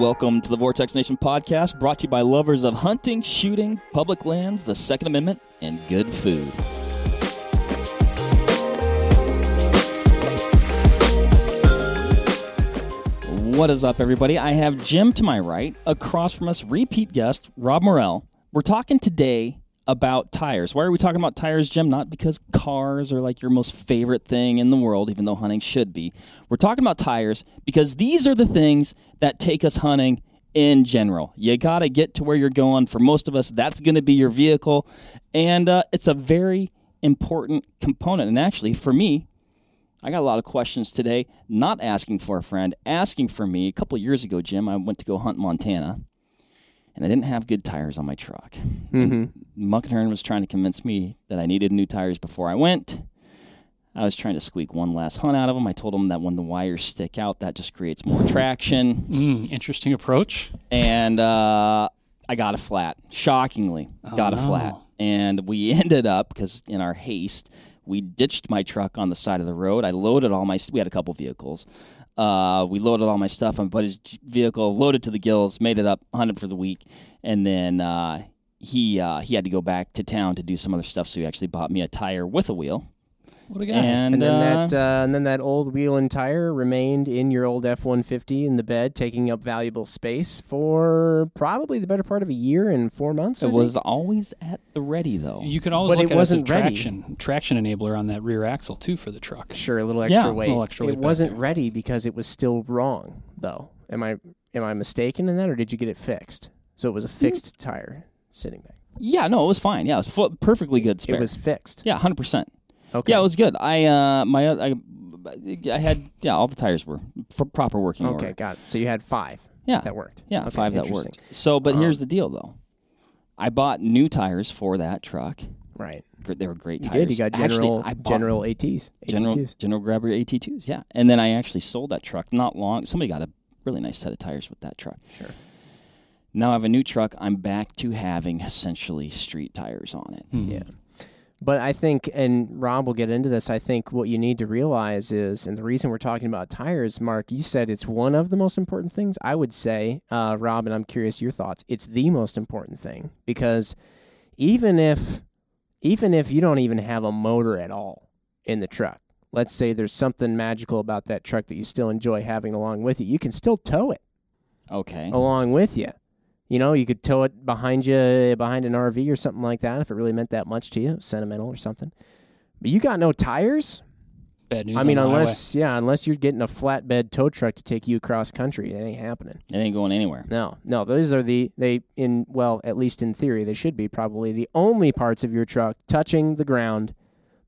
Welcome to the Vortex Nation podcast, brought to you by lovers of hunting, shooting, public lands, the Second Amendment, and good food. What is up, everybody? I have Jim to my right, across from us, repeat guest Rob Morell. We're talking today about tires. Why are we talking about tires, Jim? Not because cars are like your most favorite thing in the world, even though hunting should be. We're talking about tires because these are the things that take us hunting in general. You got to get to where you're going. For most of us, that's going to be your vehicle. And uh, it's a very important component. And actually, for me, I got a lot of questions today, not asking for a friend, asking for me. A couple years ago, Jim, I went to go hunt Montana and I didn't have good tires on my truck. Mm-hmm. Muckenhirn was trying to convince me that I needed new tires before I went. I was trying to squeak one last hunt out of them. I told him that when the wires stick out, that just creates more traction. Mm, interesting approach. And uh, I got a flat. Shockingly, Oh, got a no. flat. And we ended up because in our haste, we ditched my truck on the side of the road. I loaded all my. We had a couple vehicles. Uh, we loaded all my stuff on Buddy's vehicle, loaded to the gills, made it up, hunted for the week, and then uh, he uh, he had to go back to town to do some other stuff. So he actually bought me a tire with a wheel. What a guy. And, And then uh, that, uh, and then that old wheel and tire remained in your old F one fifty in the bed, taking up valuable space for probably the better part of a year and four months. I it think. was always at the ready though. you could always But look it at wasn't it as a ready. traction traction enabler on that rear axle too for the truck. sure a little extra Yeah, a weight. little extra weight it wasn't there. ready because it was still wrong, though. Am I am I mistaken in that, or did you get it fixed? So it was a fixed tire sitting there. yeah, no, it was fine. Yeah, it was fu- perfectly good spare. It was fixed. yeah, hundred percent. Okay. Yeah, it was good. I uh my I, I had yeah all the tires were for proper working okay, order. got it. So you had five Yeah, that worked. yeah, Okay, five that worked. So, but here's Um, the deal though. I bought new tires for that truck. Right. They were great You tires. did. You got general I bought general ATs. General AT2s. General Grabber AT2s. Yeah, and then I actually sold that truck not long. Somebody got a really nice set of tires with that truck. Sure. Now I have a new truck. I'm back to having essentially street tires on it. Hmm. Yeah. But I think, and Rob will get into this, I think what you need to realize is, and the reason we're talking about tires, Mark, you said it's one of the most important things. I would say, uh, Rob, and I'm curious your thoughts, it's the most important thing because even if even if you don't even have a motor at all in the truck, let's say there's something magical about that truck that you still enjoy having along with you, you can still tow it Okay. along with you. You know, you could tow it behind you, behind an RV or something like that, if it really meant that much to you, sentimental or something. But you got no tires. Bad news. I mean, unless yeah, unless you're getting a flatbed tow truck to take you across country, it ain't happening. It ain't going anywhere. No, no, those are the they in well, at least in theory, they should be probably the only parts of your truck touching the ground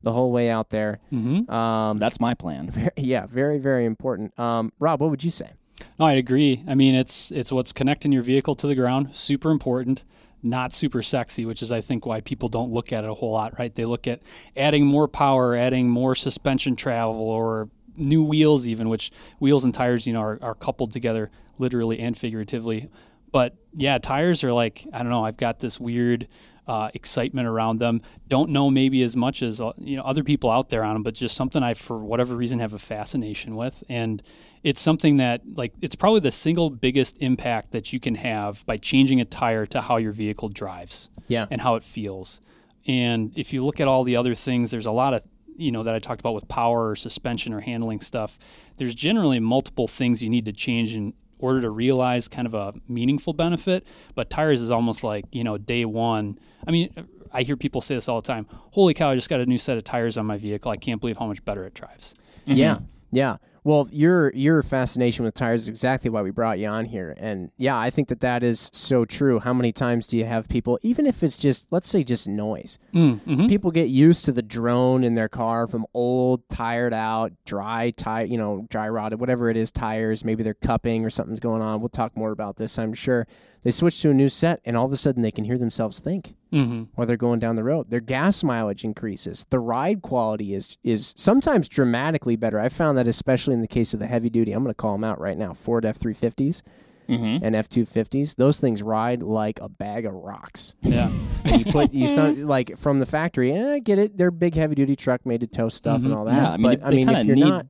the whole way out there. highway. hmm Um, That's my plan. very, yeah, very very important. Um, Rob, what would you say? No, I'd agree. I mean, it's it's what's connecting your vehicle to the ground. Super important. Not super sexy, which is I think why people don't look at it a whole lot. Right? They look at adding more power, adding more suspension travel, or new wheels, even which wheels and tires, you know, are, are coupled together literally and figuratively. But yeah, tires are like I don't know. I've got this weird uh, excitement around them. Don't know maybe as much as uh, you know other people out there on them, but just something I for whatever reason have a fascination with, and it's something that like it's probably the single biggest impact that you can have by changing a tire to how your vehicle drives Yeah, and how it feels. And if you look at all the other things, there's a lot of you know that I talked about with power or suspension or handling stuff. There's generally multiple things you need to change in order to realize kind of a meaningful benefit. But tires is almost like you know day one. I mean, I hear people say this all the time. Holy cow! I just got a new set of tires on my vehicle. I can't believe how much better it drives. Yeah, mm-hmm. yeah. Well, your your fascination with tires is exactly why we brought you on here, and yeah, I think that that is so true. How many times do you have people, even if it's just let's say just noise, Mm-hmm. people get used to the drone in their car from old, tired out, dry tire, you know, dry rotted, whatever it is, tires. Maybe they're cupping or something's going on. We'll talk more about this, I'm sure. They switch to a new set, and all of a sudden they can hear themselves think Mm-hmm. while they're going down the road. Their gas mileage increases. The ride quality is is sometimes dramatically better. I found that especially in the case of the heavy duty. I'm going to call them out right now. Ford F350s Mm-hmm. and F250s. Those things ride like a bag of rocks. Yeah. You put you sound like from the factory. And I get it. They're big heavy duty truck made to tow stuff and all that. Yeah, I mean, but they- I mean, if you're need- not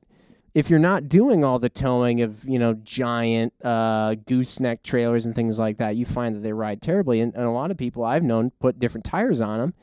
if you're not doing all the towing of you know giant uh, gooseneck trailers and things like that, you find that they ride terribly. And, and a lot of people I've known put different tires on them,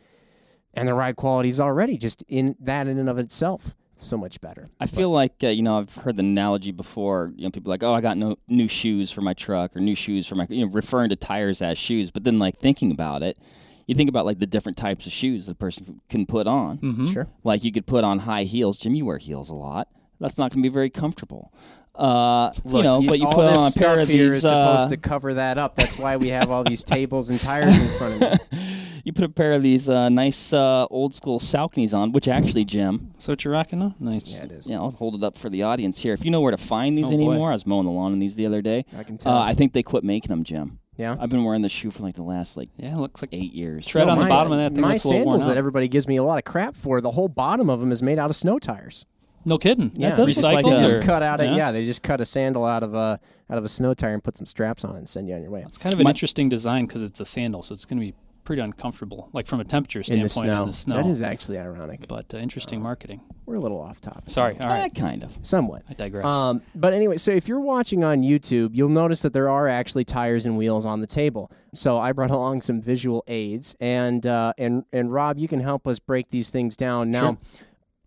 and the ride quality is already just in that in and of itself so much better. I feel like uh, you know I've heard the analogy before. You know, people are like, oh, I got no new shoes for my truck or new shoes for my, you know, referring to tires as shoes. But then like thinking about it, you think about like the different types of shoes the person can put on. Mm-hmm. Sure. Like you could put on high heels. Jim, you wear heels a lot. That's not going to be very comfortable. Uh, you know, but you put on a pair stuff of here these. is supposed uh, to cover that up. That's why we have all these tables and tires in front of me. you put a pair of these uh, nice uh, old school Sauconys on, which actually, Jim, So what you're rocking on? Nice. Yeah, it is. Yeah, I'll hold it up for the audience here. If you know where to find these Oh, boy. anymore, I was mowing the lawn in these the other day. I can tell. Uh, I think they quit making them, Jim. yeah. I've been wearing this shoe for like the last like Yeah, it looks like eight years. Tread No, on the bottom of that thing My looks a worn sandals that out. everybody gives me a lot of crap for, the whole bottom of them is made out of snow tires. No kidding. Yeah, does look like recycled. a- They or- just cut out a yeah. yeah. They just cut a sandal out of a out of a snow tire and put some straps on it and send you on your way. It's kind of an My- interesting design because it's a sandal, so it's going to be pretty uncomfortable, like from a temperature In standpoint the snow. in the snow. That is actually ironic. but uh, interesting marketing. We're a little off topic. Sorry. All right. kind of. Somewhat. I digress. Um, but anyway, so if you're watching on YouTube, you'll notice that there are actually tires and wheels on the table. So I brought along some visual aids, and uh, and and Rob, you can help us break these things down. Now,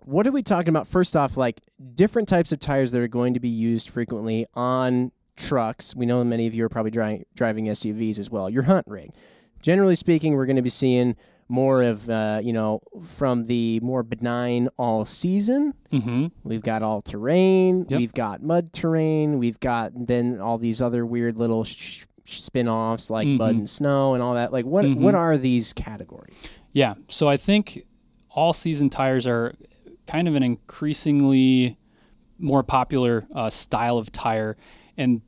what are we talking about? First off, like different types of tires that are going to be used frequently on trucks. We know many of you are probably dri- driving SUVs as well. Your hunt rig. Generally speaking, we're going to be seeing more of uh, you know from the more benign all season mm-hmm. We've got all terrain. Yep. We've got mud terrain. We've got then all these other weird little sh- spin-offs like mud Mhm. and snow and all that. Like what Mhm. what are these categories? Yeah. So I think all season tires are kind of an increasingly more popular uh, style of tire, and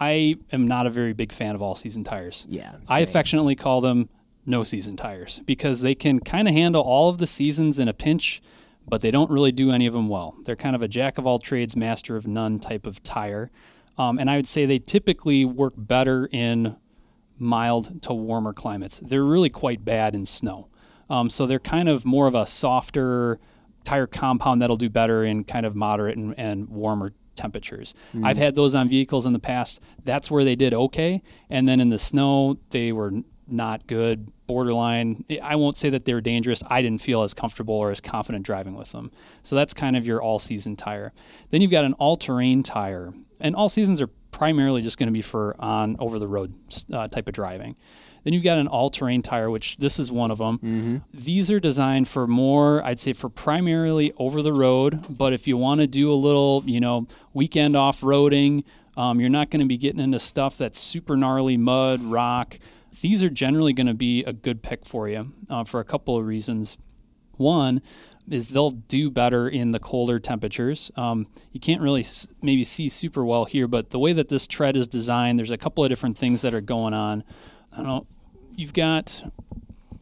I am not a very big fan of all season tires. Yeah, I affectionately call them no season tires because they can kind of handle all of the seasons in a pinch, but they don't really do any of them well. They're kind of a jack of all trades, master of none type of tire. Um, and I would say they typically work better in mild to warmer climates. They're really quite bad in snow. Um, so they're kind of more of a softer tire compound that'll do better in kind of moderate and, and warmer temperatures. I've had those on vehicles in the past. That's where they did okay. And then in the snow, they were not good, borderline. I won't say that they were dangerous. I didn't feel as comfortable or as confident driving with them. So that's kind of your all season tire. Then you've got an all terrain tire. And all seasons are primarily just going to be for on over the road uh, type of driving. Then you've got an all-terrain tire, which this is one of them. These are designed for more, I'd say, for primarily over the road. But if you want to do a little, you know, weekend off-roading, um, you're not going to be getting into stuff that's super gnarly, mud, rock. These are generally going to be a good pick for you uh, for a couple of reasons. One is they'll do better in the colder temperatures. Um, you can't really s- maybe see super well here, but the way that this tread is designed, there's a couple of different things that are going on. I don't know. You've got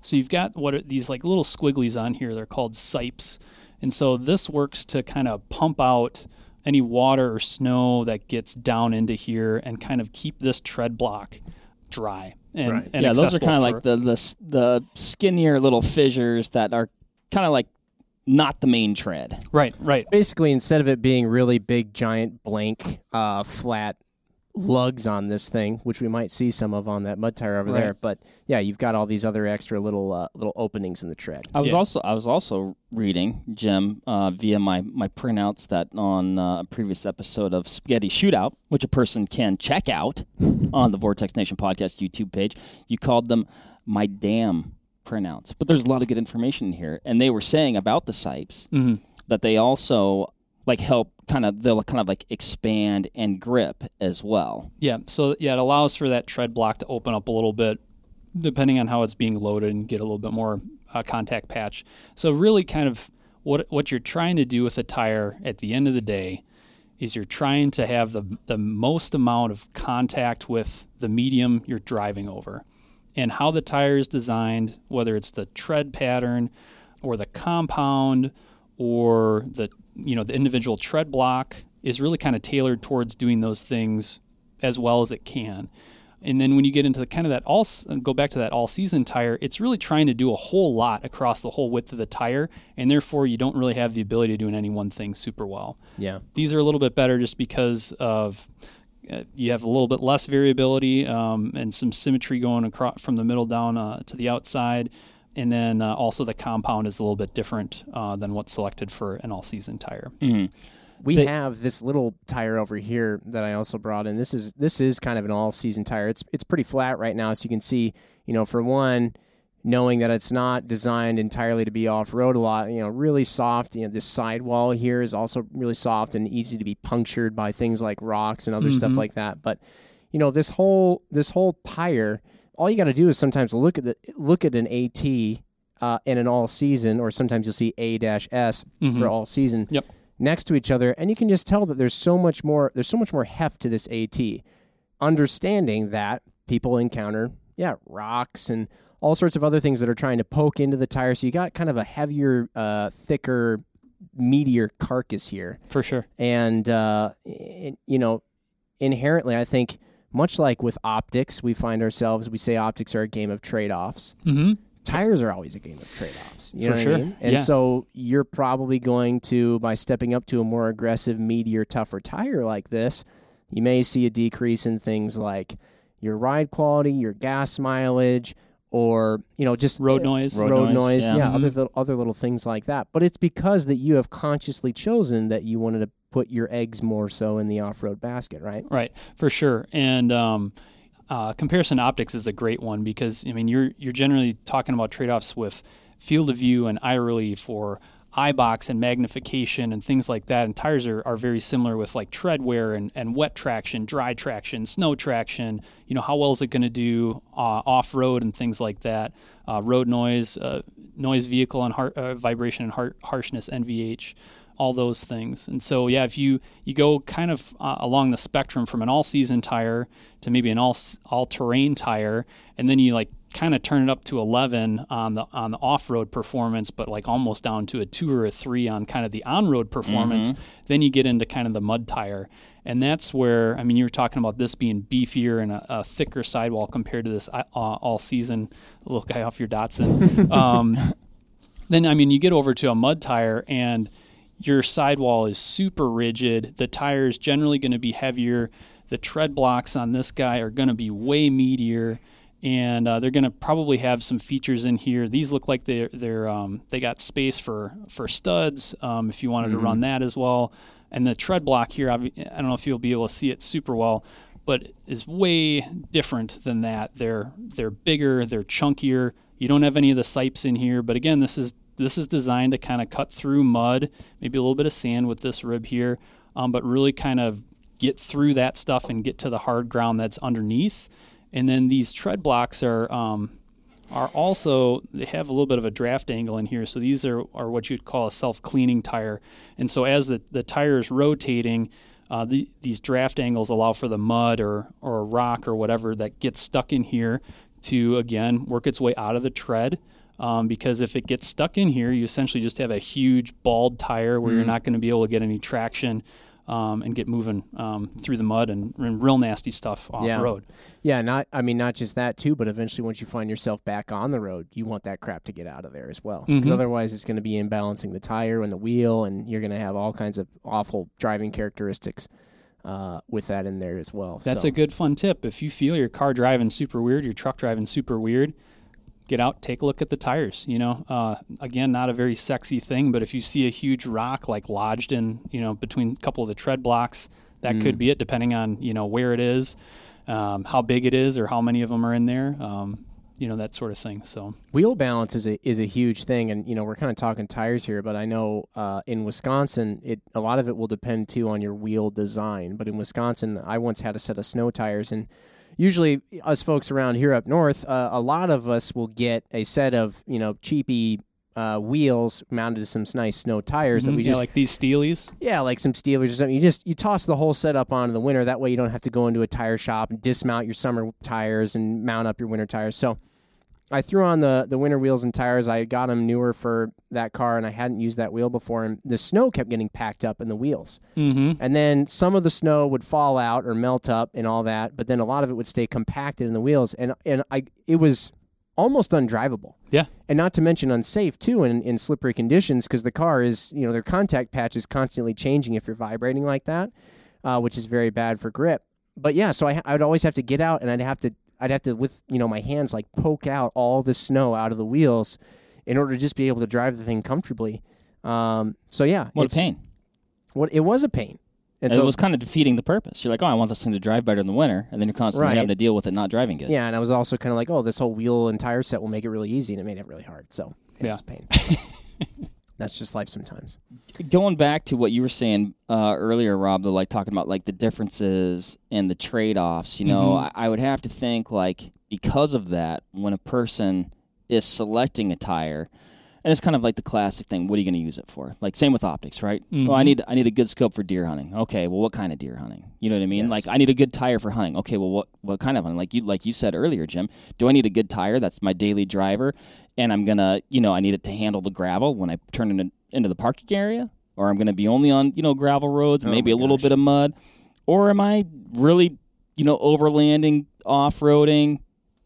so you've got what are these like little squigglies on here? They're called sipes, and so this works to kind of pump out any water or snow that gets down into here and kind of keep this tread block dry. And, Right. and yeah, those are kind of like the, the the skinnier little fissures that are kind of like not the main tread. right, right. Basically, instead of it being really big, giant, blank, uh, flat lugs on this thing, which we might see some of on that mud tire over Right. there, but yeah, you've got all these other extra little uh, little openings in the tread. I was Yeah. also I was also reading Jim uh, via my my printouts that on uh, a previous episode of Spaghetti Shootout, which a person can check out on the Vortex Nation podcast YouTube page. You called them my damn printouts, but there's a lot of good information here, and they were saying about the sipes hmm that they also like help kind of they'll kind of like expand and grip as well. Yeah, so yeah, it allows for that tread block to open up a little bit, depending on how it's being loaded, and get a little bit more uh, contact patch. So really, kind of what what you're trying to do with a tire at the end of the day is you're trying to have the the most amount of contact with the medium you're driving over, and how the tire is designed, whether it's the tread pattern, or the compound, or the you know the individual tread block is really kind of tailored towards doing those things as well as it can. And then when you get into the kind of that all go back to that all season tire, it's really trying to do a whole lot across the whole width of the tire, and therefore you don't really have the ability to do any one thing super well. Yeah. These are a little bit better just because of uh, you have a little bit less variability um, and some symmetry going across from the middle down uh, to the outside. And then uh, also the compound is a little bit different uh, than what's selected for an all-season tire. Mm-hmm. We the, have this little tire over here that I also brought in. This is this is kind of an all-season tire. It's it's pretty flat right now, so you can see. You know, for one, knowing that it's not designed entirely to be off-road a lot you know really soft you know this sidewall here is also really soft and easy to be punctured by things like rocks and other mm-hmm. stuff like that but you know this whole this whole tire all you got to do is sometimes look at the look at an AT uh, in an all season or sometimes you'll see A dash S mm-hmm. for all season yep. next to each other and you can just tell that there's so much more there's so much more heft to this AT understanding that people encounter yeah rocks and all sorts of other things that are trying to poke into the tire. So you got kind of a heavier, uh, thicker, meatier carcass here. For sure. And, uh, it, you know, inherently, I think, much like with optics, we find ourselves, we say optics are a game of trade offs. Mm-hmm. Tires are always a game of trade offs. You For know sure. I mean? And yeah. so you're probably going to, by stepping up to a more aggressive, meatier, tougher tire like this, you may see a decrease in things like your ride quality, your gas mileage, or you know just road noise, road, road noise, noise, yeah, yeah mm-hmm. other other little things like that. But it's because that you have consciously chosen that you wanted to put your eggs more so in the off-road basket, right? Right, for sure. And um, uh, comparison optics is a great one because I mean you're you're generally talking about trade-offs with field of view and eye relief or eye box and magnification and things like that. And tires are, are very similar with like tread wear and, and wet traction, dry traction, snow traction. You know, how well is it going to do uh, off road and things like that? Uh, road noise, uh, noise vehicle and har- uh, vibration and har- harshness, NVH, all those things. And so, yeah, if you, you go kind of uh, along the spectrum from an all season tire to maybe an all, all terrain tire, and then you like kind of turn it up to 11 on the on the off-road performance but like almost down to a 2 or a 3 on kind of the on-road performance mm-hmm. then you get into kind of the mud tire and that's where I mean you were talking about this being beefier and a, a thicker sidewall compared to this uh, all season little guy off your Datsun um, then I mean you get over to a mud tire and your sidewall is super rigid the tire is generally going to be heavier the tread blocks on this guy are going to be way meatier and uh, they're going to probably have some features in here. These look like they're they're um, they got space for for studs um, if you wanted mm-hmm. to run that as well. And the tread block here, I don't know if you'll be able to see it super well, but is way different than that. They're they're bigger, they're chunkier. You don't have any of the sipes in here, but again, this is this is designed to kind of cut through mud, maybe a little bit of sand with this rib here, um, but really kind of get through that stuff and get to the hard ground that's underneath. And then these tread blocks are um, are also they have a little bit of a draft angle in here. So these are, are what you'd call a self cleaning tire. And so as the, the tire is rotating, uh, the, these draft angles allow for the mud or or rock or whatever that gets stuck in here to again work its way out of the tread. Um, because if it gets stuck in here, you essentially just have a huge bald tire where mm. you're not going to be able to get any traction um, and get moving um, through the mud and, and, real nasty stuff off yeah. road. Yeah, not I mean not just that too, but eventually once you find yourself back on the road, you want that crap to get out of there as well, because mm-hmm. otherwise it's going to be imbalancing the tire and the wheel, and you're going to have all kinds of awful driving characteristics. Uh, with that in there as well. That's so. a good fun tip. If you feel your car driving super weird, your truck driving super weird, get out, take a look at the tires. You know, uh, again, not a very sexy thing, but if you see a huge rock like lodged in, you know, between a couple of the tread blocks, that mm. could be it, depending on you know where it is, um, how big it is, or how many of them are in there. Um, you know that sort of thing. So wheel balance is a is a huge thing, and you know we're kind of talking tires here, but I know uh, in Wisconsin, it a lot of it will depend too on your wheel design. But in Wisconsin, I once had a set of snow tires, and usually us folks around here up north, uh, a lot of us will get a set of you know cheapy uh, wheels mounted to some nice snow tires mm-hmm. that we just yeah, like these Steelies. Yeah, like some Steelers or something. You just you toss the whole setup onto the winter. That way you don't have to go into a tire shop and dismount your summer tires and mount up your winter tires. So I threw on the the winter wheels and tires. I got them newer for that car, and I hadn't used that wheel before. And the snow kept getting packed up in the wheels. Mm-hmm. And then some of the snow would fall out or melt up and all that, but then a lot of it would stay compacted in the wheels, and and I it was almost undrivable. Yeah. And not to mention unsafe too in, in slippery conditions because the car is you know their contact patch is constantly changing if you're vibrating like that, uh, which is very bad for grip. But yeah, so I I would always have to get out and I'd have to I'd have to with you know my hands like poke out all the snow out of the wheels in order to just be able to drive the thing comfortably. Um, so yeah, What a pain. What it was a pain. And And so it was kind of defeating the purpose. You're like, oh, I want this thing to drive better in the winter, and then you're constantly Right. having to deal with it not driving good. Yeah, and I was also kind of like, oh, this whole wheel and tire set will make it really easy, and it made it really hard. So yeah, Yeah. it's a pain. That's just life sometimes. Going back to what you were saying uh, earlier, Rob, the like talking about like the differences and the trade offs. You know, Mhm. I, I would have to think like because of that, when a person is selecting a tire, and it's kind of like the classic thing. What are you going to use it for? Like same with optics, right? Well, I need I need a good scope for deer hunting. Okay, well, what kind of deer hunting? You know what I mean? Yes. Like I need a good tire for hunting. Okay, well, what what kind of hunting? Like you like you said earlier, Jim. Do I need a good tire? That's my daily driver, and I'm gonna you know I need it to handle the gravel when I turn it into the parking area, or I'm gonna be only on you know gravel roads, Oh maybe a little gosh. bit of mud, or am I really you know overlanding, off roading?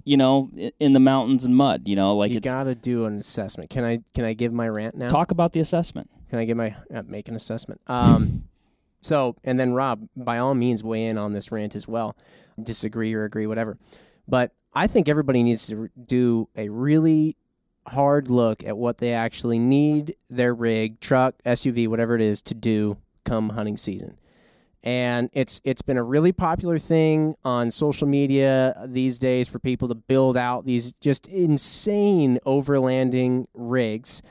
You know, in the mountains and mud. You know, like you gotta do an assessment. Can I can I give my rant now? talk about the assessment. Can I give my uh, make an assessment? Um, so and then Rob, by all means, weigh in on this rant as well. Disagree or agree, whatever. But I think everybody needs to do a really hard look at what they actually need their rig, truck, SUV, whatever it is, to do come hunting season. And it's it's been a really popular thing on social media these days for people to build out these just insane overlanding rigs.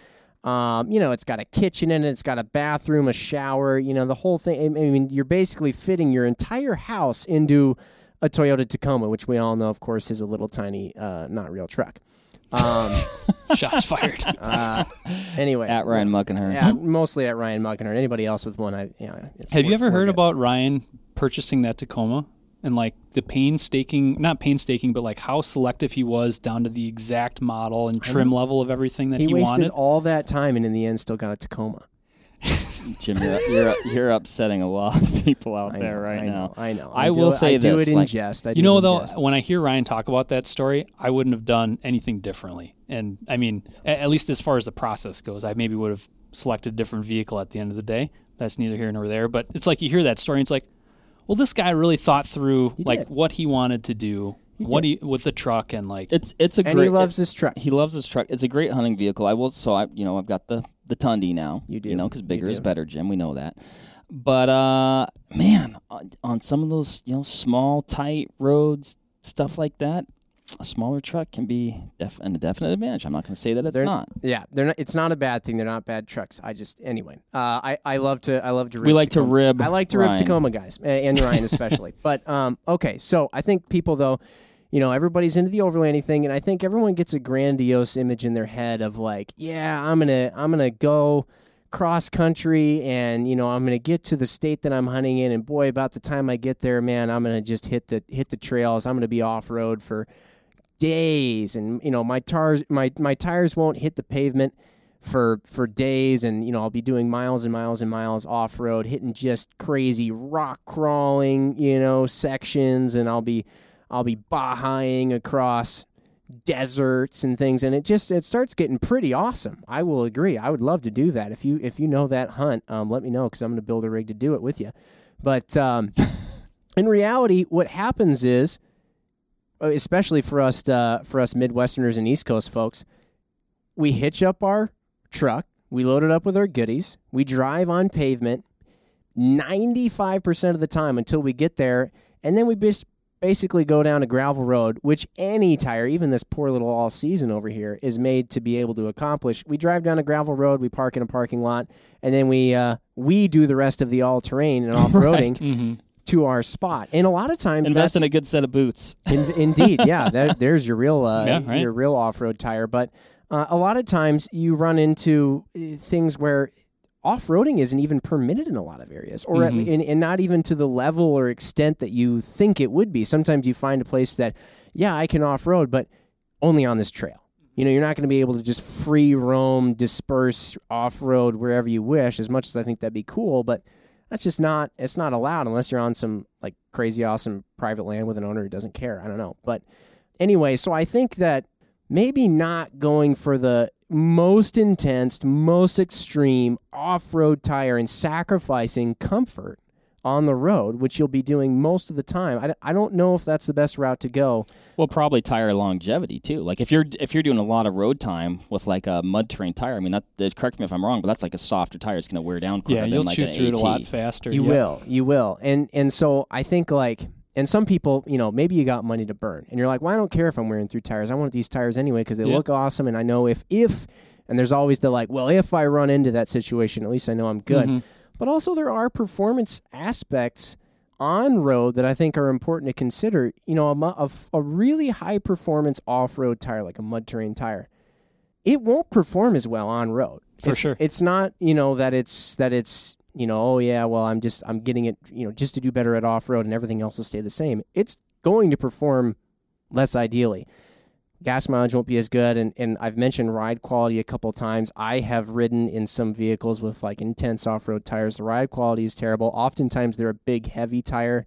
Um, you know, it's got a kitchen in it, it's got a bathroom, a shower, you know, the whole thing. I mean, you're basically fitting your entire house into a Toyota Tacoma, which we all know, of course, is a little tiny, uh, not real truck. Um, Shots fired. uh, anyway, At Ryan Muckenhirn. yeah, mostly at Ryan Muckenhirn. Anybody else with one? I, yeah, it's Have you ever heard good. about Ryan purchasing that Tacoma and like the painstaking, not painstaking, but like how selective he was down to the exact model and trim level of everything that He he, wasted wanted? all that time, and in the end, still got a Tacoma. Jim, you're, you're you're upsetting a lot of people out I there know, right I now. know. I know. I do will it- say I do this, it in like- jest. I do You know, though, jest. when I hear Ryan talk about that story, I wouldn't have done anything differently. And I mean, a- at least as far as the process goes, I maybe would have selected a different vehicle at the end of the day. That's neither here nor there. But it's like you hear that story, and it's like, well, this guy really thought through like did. what he wanted to do, what he with the truck, and like It's it's a and great. he loves his truck. he loves his truck. It's a great hunting vehicle. I will. So I, you know, I've got the the Tundi now. You do. You know, because bigger is better, Jim. We know that. But uh, man, on, on some of those you know small tight roads, stuff like that, a smaller truck can be def- an- a definite advantage. I'm not going to say that it's They're- not. Yeah, they're not. It's not a bad thing. They're not bad trucks. I just anyway. Uh, I I love to I love to. Rib We like to Tacoma. rib I like to rib Ryan. Tacoma guys and Ryan especially. but um, okay, so I think people though, you know, everybody's into the overlanding thing, and I think everyone gets a grandiose image in their head of like, yeah, I'm gonna I'm gonna go cross country and you know I'm gonna get to the state that I'm hunting in and boy about the time I get there man I'm gonna just hit the hit the trails. I'm gonna be off road for days and you know my tires my my tires won't hit the pavement for for days and you know I'll be doing miles and miles and miles off road hitting just crazy rock crawling you know sections and I'll be I'll be bahaing across deserts and things and it just it starts getting pretty awesome. I will agree. I would love to do that. If you if you know that hunt um, let me know because I'm going to build a rig to do it with you but um, in reality what happens is uh, especially for us uh, for us Midwesterners and East Coast folks, we hitch up our truck, we load it up with our goodies, we drive on pavement 95% of the time until we get there, and then we just basically go down a gravel road, which any tire, even this poor little all season over here, is made to be able to accomplish. We drive down a gravel road, we park in a parking lot, and then we uh, we do the rest of the all terrain and off roading mm-hmm. to our spot. And a lot of times Invest in a good set of boots. in, indeed, yeah. That, there's your real, uh, Yeah, right. your real off-road tire. But uh, a lot of times you run into uh, things where off-roading isn't even permitted in a lot of areas, or at Mhm. le- and, and not even to the level or extent that you think it would be. Sometimes you find a place that, yeah, I can off-road, but only on this trail. You know, you're not going to be able to just free roam, disperse off road wherever you wish. As much as I think that'd be cool, but that's just not it's not allowed unless you're on some like crazy awesome private land with an owner who doesn't care. I don't know, but anyway, so I think that maybe not going for the most intense, most extreme off road tire and sacrificing comfort on the road, which you'll be doing most of the time. I, I don't know if that's the best route to go. Well, probably tire longevity too. Like if you're if you're doing a lot of road time with like a mud terrain tire, I mean that, that correct me if I'm wrong, but that's like a softer tire. It's going to wear down quicker. Yeah, than you'll like chew an through it a lot faster. You Yep. will, you will, and and so I think like, and some people, you know, maybe you got money to burn, and you're like, well, I don't care if I'm wearing through tires. I want these tires anyway because they Yeah. look awesome, and I know if if, and there's always the like, well, if I run into that situation, at least I know I'm good. Mhm. But also there are performance aspects on road that I think are important to consider. You know, a, mu- a f- a really high performance off road tire like a mud terrain tire, it won't perform as well on road. For It's- sure. It's not, you know, that it's that it's, you know, oh yeah, well I'm just I'm getting it, you know, just to do better at off road and everything else will stay the same. It's going to perform less ideally. Gas mileage won't be as good, and, and I've mentioned ride quality a couple times. I have ridden in some vehicles with like intense off road tires. The ride quality is terrible. Oftentimes they're a big, heavy tire.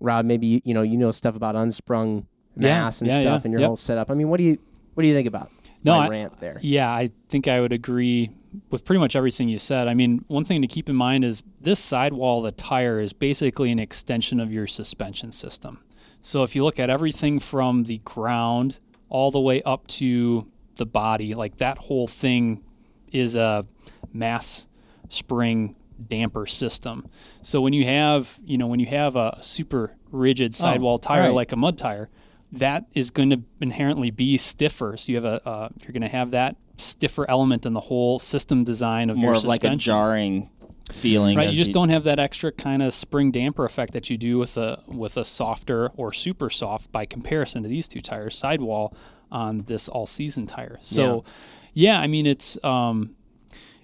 Rob, maybe you, you know you know stuff about unsprung Yeah, mass and yeah, stuff yeah, and your yep. whole setup. I mean, what do you what do you think about No, my I- rant there? Yeah, I think I would agree with pretty much everything you said. I mean, one thing to keep in mind is this sidewall of the tire is basically an extension of your suspension system. So if you look at everything from the ground all the way up to the body, like that whole thing is a mass spring damper system. So when you have, you know, when you have a super rigid sidewall tire right. like a mud tire, that is going to inherently be stiffer. So you have a uh, you're going to have that stiffer element in the whole system design of More your of like a jarring feeling. Right, you just don't have that extra kind of spring damper effect that you do with a with a softer or super soft by comparison to these two tires sidewall on this all season tire. So, yeah, I mean it's um,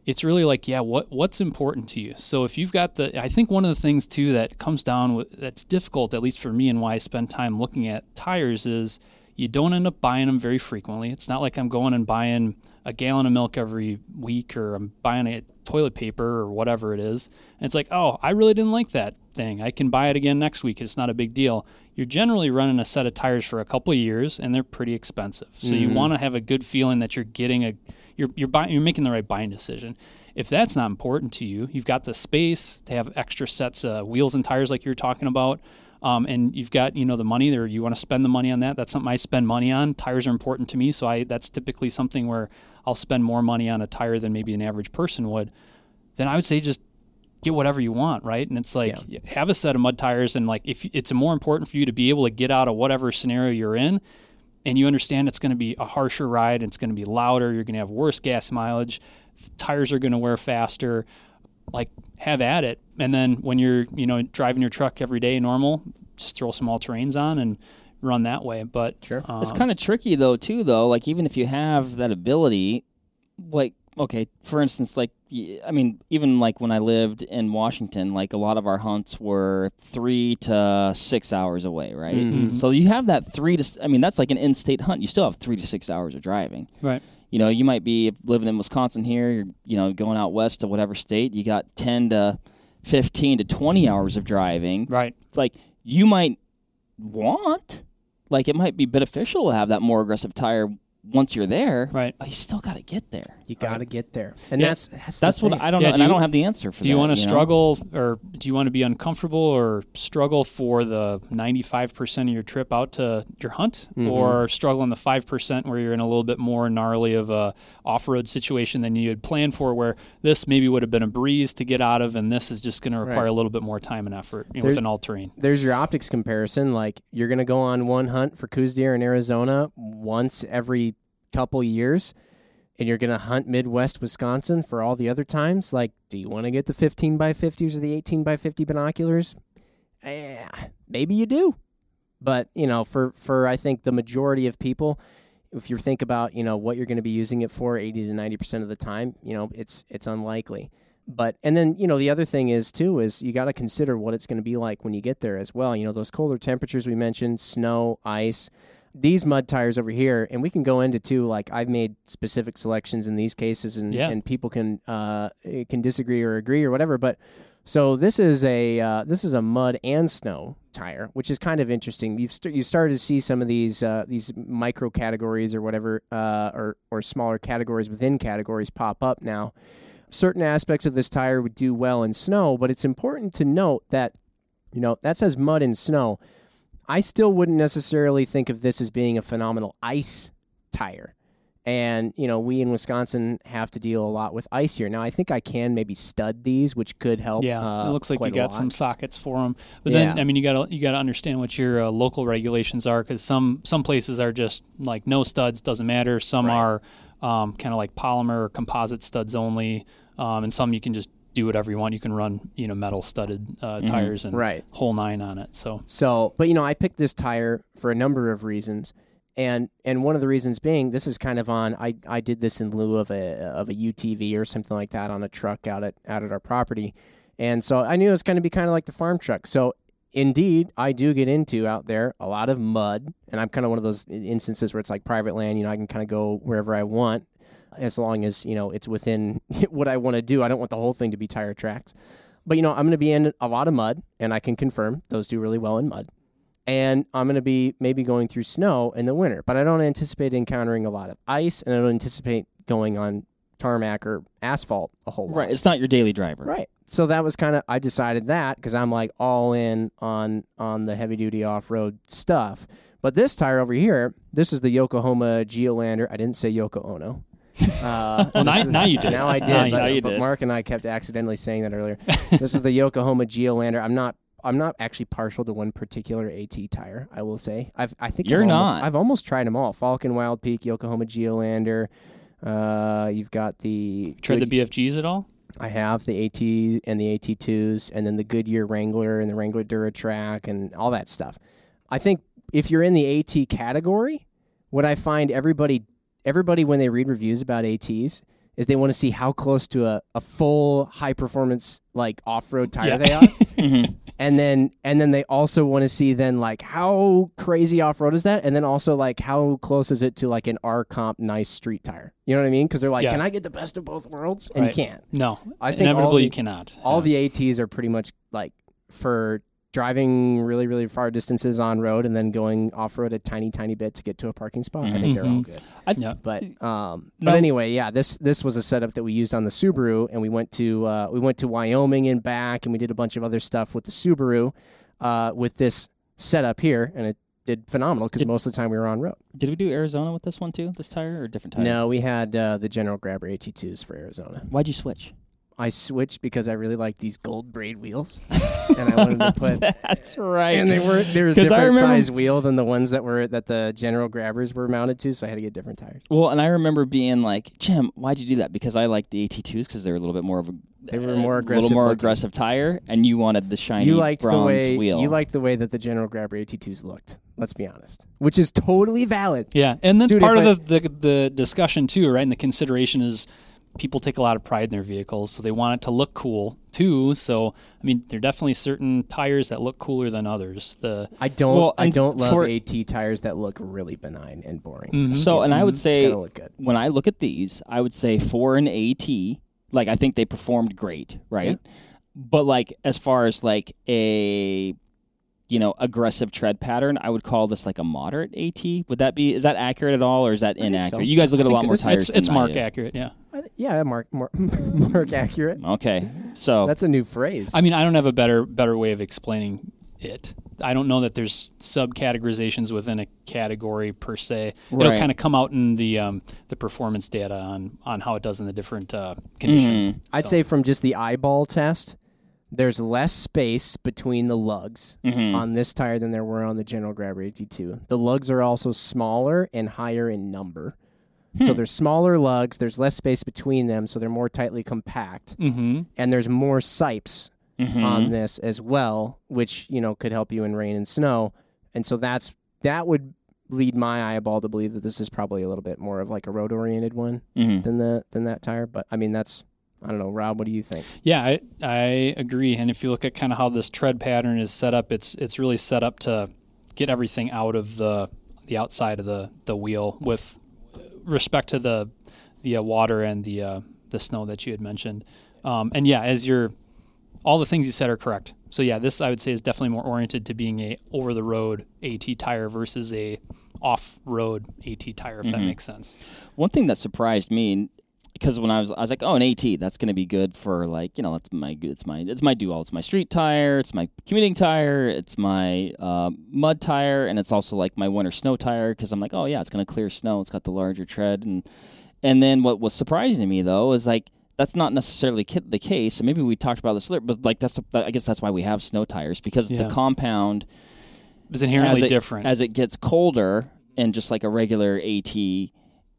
it's really like yeah, what what's important to you. So if you've got the, I think one of the things too that comes down with that's difficult at least for me and why I spend time looking at tires is you don't end up buying them very frequently. It's not like I'm going and buying a gallon of milk every week or I'm buying a toilet paper or whatever it is. And it's like, oh, I really didn't like that thing. I can buy it again next week. It's not a big deal. You're generally running a set of tires for a couple of years and they're pretty expensive. So you mm-hmm. want to have a good feeling that you're getting a you're you're buying you're making the right buying decision. If that's not important to you, you've got the space to have extra sets of wheels and tires like you're talking about. Um, and you've got you know the money there you want to spend the money on that. That's something i spend money on. Tires are important to me so i that's typically something where i'll spend more money on a tire than maybe an average person would. Then i would say just get whatever you want right? And it's like have a set of mud tires and like if it's more important for you to be able to get out of whatever scenario you're in and you understand it's going to be a harsher ride it's going to be louder you're going to have worse gas mileage tires are going to wear faster like have at it and then when you're you know driving your truck every day normal just throw some all terrains on and run that way but Sure. um, It's kind of tricky though, too. Though, like even if you have that ability, like okay, for instance, like I mean, even like when I lived in Washington, like a lot of our hunts were three to six hours away, right? Mhm. So you have that three to, I mean, that's like an in-state hunt. You still have three to six hours of driving. right You know, you might be living in Wisconsin here, you're, you know, going out west to whatever state. You got ten to fifteen to twenty hours of driving. Right. Like you might want like it might be beneficial to have that more aggressive tire once you're there right. but you still got to get there You got to get there, and Yeah. that's that's, the that's what thing. i don't Yeah, know do and i don't have the answer for that. do you want to know? struggle or do you want to be uncomfortable or struggle for the 95% of your trip out to your hunt Mm-hmm. or struggle in the 5% where you're in a little bit more gnarly of a off-road situation than you had planned for where this maybe would have been a breeze to get out of and this is just going to require Right. a little bit more time and effort you know, There's- with an all-terrain there's your optics comparison. Like you're gonna go on one hunt for Coues deer in Arizona once every couple years, and you're gonna hunt Midwest Wisconsin for all the other times. Like, do you want to get the 15 by 50s or the 18 by 50 binoculars? Eh, maybe you do, but you know, for for I think the majority of people. If you think about, you know, what you're going to be using it for 80 to 90% of the time, you know, it's it's unlikely but and then you know the other thing is too is you got to consider what it's going to be like when you get there as well you know those colder temperatures we mentioned snow ice these mud tires over here, and we can go into too. Like I've made specific selections in these cases, and Yeah. and people can uh can disagree or agree or whatever. But so this is a uh, this is a mud and snow tire, which is kind of interesting. You've st- you started to see some of these uh, these micro categories or whatever, uh, or or smaller categories within categories pop up now. Certain aspects of this tire would do well in snow, but it's important to note that you know that says mud and snow. I still wouldn't necessarily think of this as being a phenomenal ice tire. And, you know, we in Wisconsin have to deal a lot with ice here. Now, I think I can maybe stud these, which could help. Yeah, uh, it looks like you got lot. some sockets for them. But then, Yeah. I mean, you got to you got to understand what your uh, local regulations are because some some places are just like no studs, doesn't matter. Some Right. are um, kind of like polymer or composite studs only, um, and some you can just do whatever you want. You can run you know metal studded uh, tires and Mm-hmm. Right. whole nine on it. So So, but you know, I picked this tire for a number of reasons, and and one of the reasons being this is kind of on. I I did this in lieu of a of a UTV or something like that on a truck out at out at our property, and so I knew it was going to be kind of like the farm truck. So. Indeed, I do get into out there a lot of mud, and I'm kind of one of those instances where it's like private land. You know, I can kind of go wherever I want, as long as you know it's within what I want to do. I don't want the whole thing to be tire tracks. But you know, I'm going to be in a lot of mud, and I can confirm those do really well in mud. And I'm going to be maybe going through snow in the winter, but I don't anticipate encountering a lot of ice, and I don't anticipate going on tarmac or asphalt a whole lot. Right. It's not your daily driver. Right. So that was kind of I decided that because I'm like all in on on the heavy duty off road stuff. But this tire over here, this is the Yokohama Geolandar. I didn't say Yoko Ono. Uh, well, now, is- now you did. now I did, Now but, now you but did. Mark and I kept accidentally saying that earlier. this is the Yokohama Geolandar. I'm not. I'm not actually partial to one particular AT tire. I will say. I've. I think You're I've almost, not. I've almost tried them all. Falken Wildpeak, Yokohama Geolandar. Uh, you've got the Tried Good- the BFGs at all? I have the AT and the AT2s, and then the Goodyear Wrangler and the Wrangler DuraTrack and all that stuff. I think if you're in the AT category, what I find everybody everybody when they read reviews about ATs is they want to see how close to a, a full high performance like off road tire Yeah. they are. Mm-hmm. and then and then they also want to see then like how crazy off road is that, and then also like how close is it to like an R comp nice street tire. You know what I mean? Because they're like, Yeah. can I get the best of both worlds? And Right. you can't. No, I think inevitably the- you cannot. All Yeah. the ATs are pretty much like for driving really really far distances on road and then going off road a tiny tiny bit to get to a parking spot. I think they're all Mhm. good. yeah. But um, No. but anyway, yeah, this this was a setup that we used on the Subaru, and we went to uh, we went to Wyoming and back, and we did a bunch of other stuff with the Subaru uh, with this setup here, and it did phenomenal because most of the time we were on road. Did we do Arizona with this one too? This tire or a different tire? No, we had uh, the General Grabber AT2s for Arizona. Why'd you switch? I switched because I really liked these gold braid wheels, and I wanted to put. That's right. And they were they were a 'Cause I different remember- size wheel than the ones that were that the General Grabbers were mounted to, so I had to get different tires. well, and I remember being like, Jim, why'd you do that? Because I liked the AT2s because they were a little bit more of a They were a more aggressive little more looking. aggressive tire, and you wanted the shiny you liked bronze the way wheel. you liked the way that the General Grabber AT2s looked. Let's be honest, which is totally valid. Yeah, and that's Dude, part if of the, the the discussion too, right? And the consideration is people take a lot of pride in their vehicles, so they want it to look cool too. So I mean, there are definitely certain tires that look cooler than others. The I don't Well, I don't love for- AT tires that look really benign and boring. Mhm. So, and I would say gotta look good. when I look at these, I would say for an AT, like I think they performed great, right? But like as far as like a you know aggressive tread pattern, I would call this like a moderate AT. Would that be is that accurate at all, or is that think inaccurate? so. You guys look at a I think lot more it's- tires. it's, it's than mark do. accurate, yeah. Yeah, Mark, Mark, Mark accurate. Okay, so That's a new phrase. I mean, I don't have a better better way of explaining it. I don't know that there's subcategorizations within a category per se. It'll kind of come out in the um, the performance data on on how it does in the different uh, conditions. Mhm. I'd say from just the eyeball test, there's less space between the lugs Mhm. on this tire than there were on the General Grabber AT2. The lugs are also smaller and higher in number. So there's smaller lugs, there's less space between them, so they're more tightly compact, Mhm. and there's more sipes Mhm. on this as well, which you know could help you in rain and snow. And so that's that would lead my eyeball to believe that this is probably a little bit more of like a road oriented one Mhm. than the than that tire. But I mean that's I don't know, Rob. What do you think? Yeah, I, I agree. And if you look at kind of how this tread pattern is set up, it's it's really set up to get everything out of the the outside of the the wheel with respect to the the uh, water and the uh, the snow that you had mentioned. Um, and yeah, as you're all the things you said are correct. So yeah, this I would say is definitely more oriented to being a over the road AT tire versus a off road AT tire, if mm-hmm. that makes sense. One thing that surprised me because when I was I was like, oh, an AT, that's going to be good for like you know that's my it's my it's my dual, it's my street tire, it's my commuting tire, it's my uh, mud tire, and it's also like my winter snow tire because I'm like, oh yeah, it's going to clear snow, it's got the larger tread, and and then what was surprising to me though is like that's not necessarily the case. So maybe we talked about this, but like that's I guess that's why we have snow tires because yeah. the compound is inherently it, different as it gets colder and just like a regular AT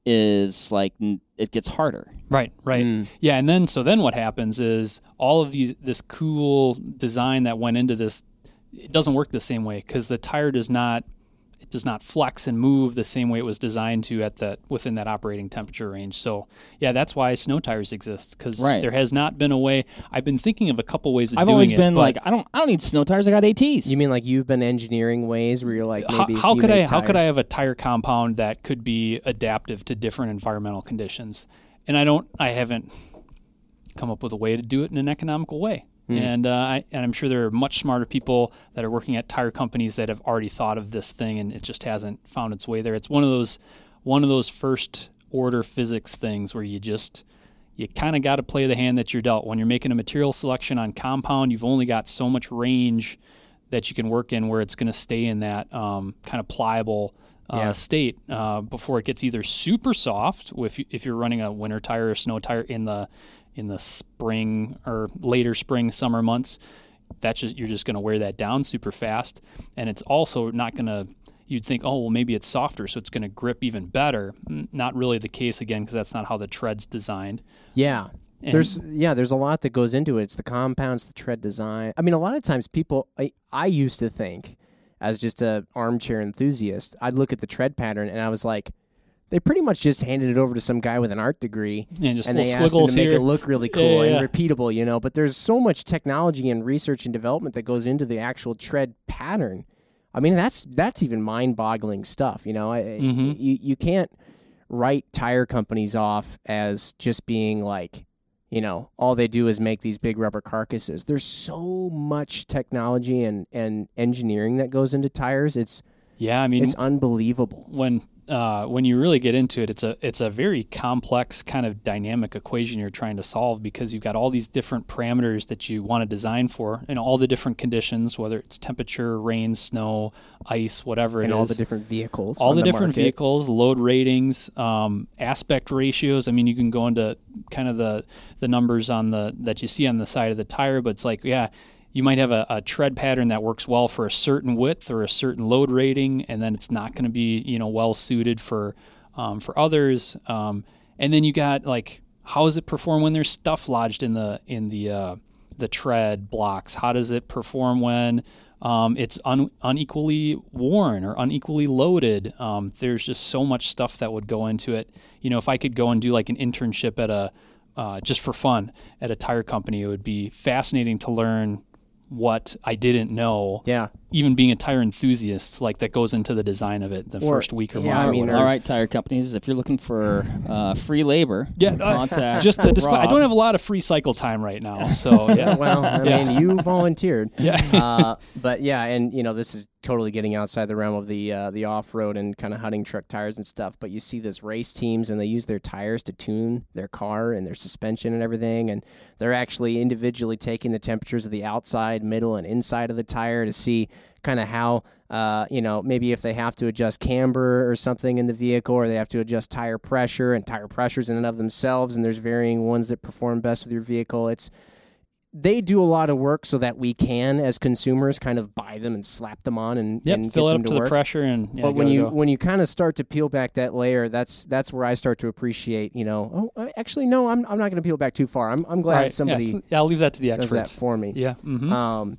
is like it gets harder. Right, right. Mm. Yeah, and then so then what happens is all of these this cool design that went into this it doesn't work the same way cuz the tire does not it does not flex and move the same way it was designed to at that within that operating temperature range. So yeah, that's why snow tires exist because right. there has not been a way. I've been thinking of a couple ways of I've doing always been like, I don't, I don't need snow tires. I got ATs. You mean like you've been engineering ways where you're like, how, how could I, tires. how could I have a tire compound that could be adaptive to different environmental conditions? And I don't, I haven't come up with a way to do it in an economical way. Mm. And uh, I, and I'm sure there are much smarter people that are working at tire companies that have already thought of this thing, and it just hasn't found its way there. It's one of those one of those first order physics things where you just you kind of got to play the hand that you're dealt. When you're making a material selection on compound, you've only got so much range that you can work in where it's going to stay in that um, kind of pliable uh, yeah. state uh, before it gets either super soft if, you, if you're running a winter tire or snow tire in the in the spring or later spring summer months that's just you're just going to wear that down super fast. And it's also not going to you'd think oh well maybe it's softer so it's going to grip even better. Not really the case again because that's not how the tread's designed. Yeah. And there's yeah there's a lot that goes into it. It's the compounds the tread design. I mean a lot of times people i, I used to think as just a armchair enthusiast i'd look at the tread pattern and i was like they pretty much just handed it over to some guy with an art degree, yeah, and they asked him to make it look really cool yeah, yeah, and repeatable, you know. But there's so much technology and research and development that goes into the actual tread pattern. I mean, that's that's even mind-boggling stuff, you know. Mm-hmm. You you can't write tire companies off as just being like, you know, all they do is make these big rubber carcasses. There's so much technology and and engineering that goes into tires. It's yeah, I mean, it's unbelievable. When uh, when you really get into it, it's a it's a very complex kind of dynamic equation you're trying to solve because you've got all these different parameters that you want to design for, and all the different conditions, whether it's temperature, rain, snow, ice, whatever and it all the different vehicles, all the, the, different market. vehicles, load ratings, um, aspect ratios. I mean, you can go into kind of the the numbers on the that you see on the side of the tire, but it's like, yeah you might have a, a, tread pattern that works well for a certain width or a certain load rating, and then it's not going to be you know well suited for um, for others. Um, and then you got like how does it perform when there's stuff lodged in the in the uh, the tread blocks? How does it perform when um, it's un- unequally worn or unequally loaded? Um, there's just so much stuff that would go into it. You know, if I could go and do like an internship at a uh, just for fun at a tire company, it would be fascinating to learn what I didn't know. Yeah. Even being a tire enthusiast, like that goes into the design of it the or, first week or yeah, month. I mean, all right, tire companies, if you're looking for uh, free labor, yeah, uh, just to disclose, I don't have a lot of free cycle time right now, so yeah. well, I yeah. mean, you volunteered. yeah. Uh, but yeah, and you know, this is totally getting outside the realm of the uh, the off road and kind of hunting truck tires and stuff. But you see this race teams and they use their tires to tune their car and their suspension and everything, and they're actually individually taking the temperatures of the outside, middle, and inside of the tire to see kind of how uh, you know maybe if they have to adjust camber or something in the vehicle or they have to adjust tire pressure and tire pressures in and of themselves and there's varying ones that perform best with your vehicle. It's they do a lot of work so that we can, as consumers, kind of buy them and slap them on and, yep, and fill it up to, to, the pressure. And yeah, but when you go. when you kind of start to peel back that layer, that's that's where I start to appreciate. You know, oh, actually, no, I'm I'm not going to peel back too far. I'm I'm glad right, somebody. Yeah, yeah, I'll leave that to the experts. Does that for me? Yeah. Mm-hmm. Um,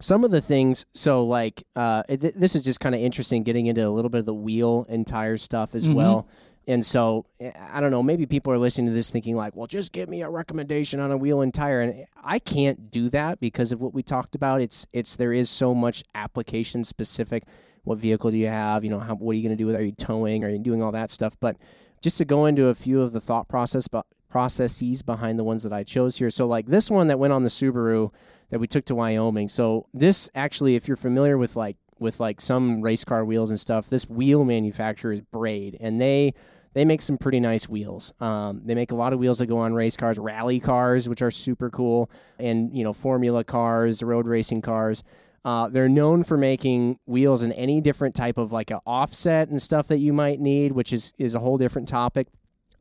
some of the things. So like, uh, th- this is just kind of interesting, getting into a little bit of the wheel and tire stuff as mm-hmm. well. And so eh, I don't know, maybe people are listening to this thinking like, well, just give me a recommendation on a wheel and tire. And I can't do that because of what we talked about. It's it's there is so much application specific. what vehicle do you have? You know, how, what are you going to do with? Are you towing? Are you doing all that stuff? But just to go into a few of the thought process, but processes behind the ones that I chose here. So like this one that went on the Subaru that we took to Wyoming. So this actually, if you're familiar with like with like some race car wheels and stuff, this wheel manufacturer is Braid, and they they make some pretty nice wheels. Um, they make a lot of wheels that go on race cars, rally cars, which are super cool, and you know formula cars, road racing cars. Uh, they're known for making wheels in any different type of like a offset and stuff that you might need, which is is a whole different topic.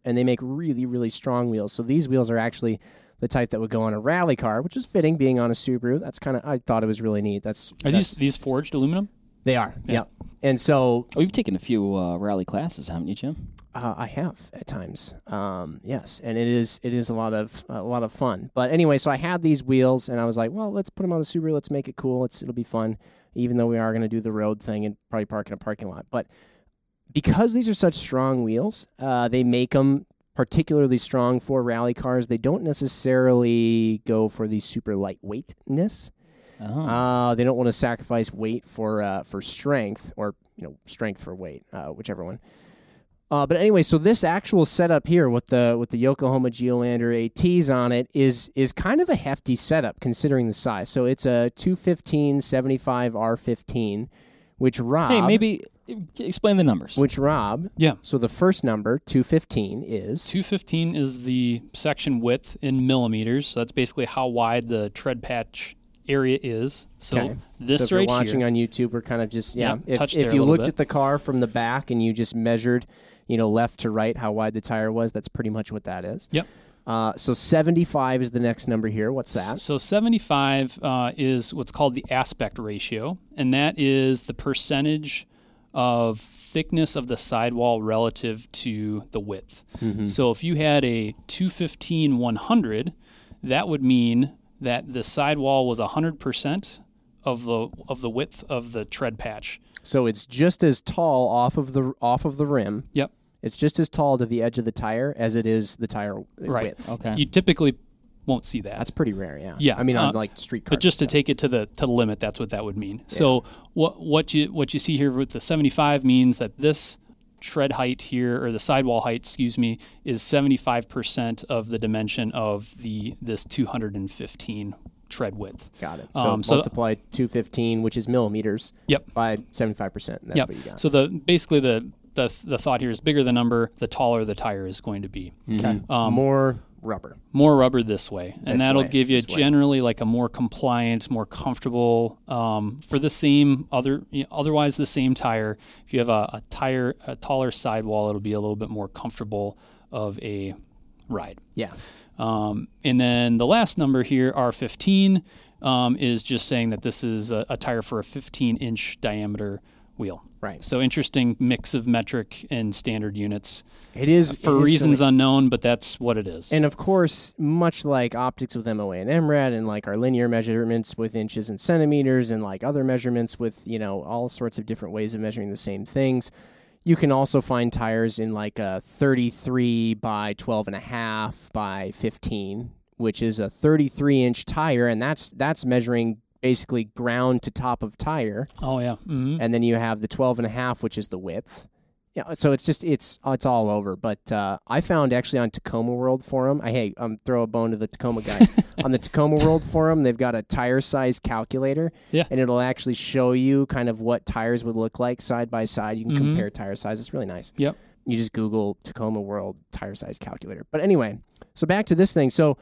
And they make really really strong wheels. So these wheels are actually the type that would go on a rally car, which is fitting being on a Subaru. That's kind of I thought it was really neat. That's Are that's, these these forged aluminum? they are yeah. And so Oh, you've taken a few uh, rally classes, haven't you, Jim? Uh, I have at times. Um, yes, and it is it is a lot of a lot of fun. But anyway, so I had these wheels, and I was like, well, let's put them on the Subaru. Let's make it cool. It's it'll be fun, even though we are going to do the road thing and probably park in a parking lot. But because these are such strong wheels, uh, they make them particularly strong for rally cars. They don't necessarily go for the super lightweightness. Oh. Uh, they don't want to sacrifice weight for uh, for strength, or you know, strength for weight, uh, whichever one. Uh, but anyway, so this actual setup here with the with the Yokohama Geolandar ATs on it is is kind of a hefty setup considering the size. So it's a 215 75 R15, which Rob hey, maybe uh, explain the numbers. which Rob. Yeah. So the first number 215 is 215 is the section width in millimeters. So that's basically how wide the tread patch area is. So Okay. this so if you're watching here, on YouTube, we're kind of just yeah. Yeah, if if you looked bit. at the car from the back and you just measured, you know, left to right how wide the tire was, that's pretty much what that is. Yep. Uh, so 75 is the next number here. What's that? So 75 uh, is what's called the aspect ratio, and that is the percentage of thickness of the sidewall relative to the width. Mm-hmm. So if you had a 215 100, that would mean that the sidewall was 100% of the of the width of the tread patch. So it's just as tall off of the off of the rim. Yep. It's just as tall to the edge of the tire as it is the tire Right. width. okay. You typically won't see that. That's pretty rare, yeah. Yeah, I mean, on uh, like street cars. But just to take it to the to the limit, that's what that would mean. So what what you what you see here with the 75 means that this tread height here or the sidewall height, excuse me, is 75% of the dimension of the this 215 tread width. got it. So um, so- multiply 215, which is millimeters, Yep. by 75%. And that's Yep. what you got. So the basically the the the thought here is bigger the number, the taller the tire is going to be. Okay. Um, More rubber. more rubber this way, and This that'll way, give you this way. generally like a more compliant, more comfortable um, for the same other you know, otherwise the same tire. If you have a, a tire a taller sidewall, it'll be a little bit more comfortable of a ride. Yeah. Um, and then the last number here, R15, um, is just saying that this is a, a tire for a 15 inch diameter wheel. Right. So interesting mix of metric and standard units It is for it is reasons silly. unknown, but that's what it is. And of course, much like optics with MOA and MRAD, and like our linear measurements with inches and centimeters, and like other measurements with you know all sorts of different ways of measuring the same things, you can also find tires in like a 33 by 12 and a half by 15, which is a 33 inch tire, and that's that's measuring basically ground to top of tire. Oh yeah. hmm and then you have the 12 and a half which is the width yeah so it's just it's it's all over but uh, i found actually on tacoma world forum i hey um throw a bone to the tacoma guys on the tacoma world forum they've got a tire size calculator Yeah. and it'll actually show you kind of what tires would look like side by side. You can compare tire size it's really nice. Yep. you just google tacoma world tire size calculator. But anyway so back to this thing. So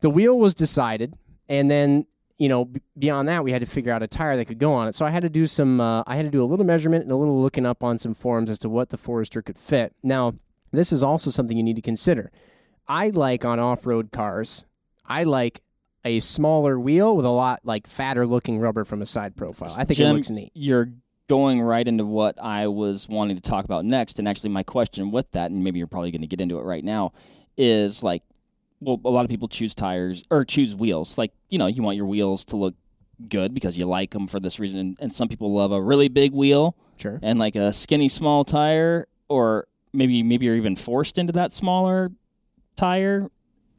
the wheel was decided and then you know beyond that we had to figure out a tire that could go on it. So i had to do some uh, i had to do a little measurement and a little looking up on some forums as to what the forester could fit. Now this is also something you need to consider. I like on off-road cars i like a smaller wheel with a lot like fatter looking rubber from a side profile. I think Jim, it looks neat. You're going right into what I was wanting to talk about next, and actually, my question with that, and maybe you're probably going to get into it right now, is like, well, a lot of people choose tires or choose wheels. Like, you know, you want your wheels to look good because you like them for this reason, and, and some people love a really big wheel sure and like a skinny small tire, or maybe maybe you're even forced into that smaller tire,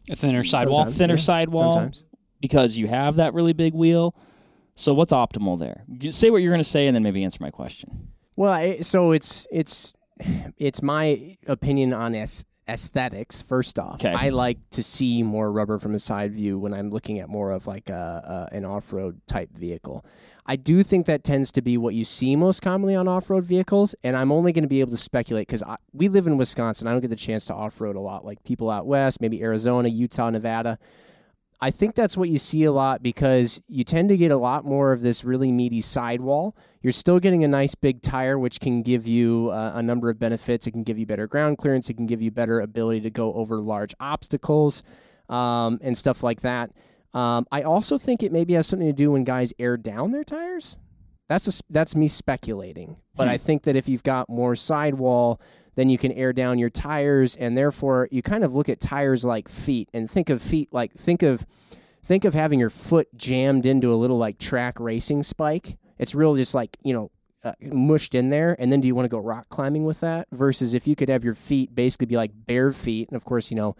A thinner sidewall. Sometimes, thinner yeah. sidewall sometimes because you have that really big wheel. So what's optimal there? Say what you're going to say, and then maybe answer my question. Well, I, so it's it's it's my opinion on aes- aesthetics. First off, 'Kay. I like to see more rubber from a side view when I'm looking at more of like a, a an off road type vehicle. I do think that tends to be what you see most commonly on off road vehicles, and I'm only going to be able to speculate because we live in Wisconsin. I don't get the chance to off road a lot, like people out west, maybe Arizona, Utah, Nevada. I think that's what you see a lot because you tend to get a lot more of this really meaty sidewall. You're still getting a nice big tire, which can give you uh, a number of benefits. It can give you better ground clearance. It can give you better ability to go over large obstacles um, and stuff like that. Um, I also think it maybe has something to do when guys air down their tires. That's a, that's me speculating, but I think that if you've got more sidewall, then you can air down your tires, and therefore you kind of look at tires like feet, and think of feet like think of think of having your foot jammed into a little like track racing spike. It's real, just like you know, uh, mushed in there. And then do you want to go rock climbing with that? Versus if you could have your feet basically be like bare feet, and of course you know,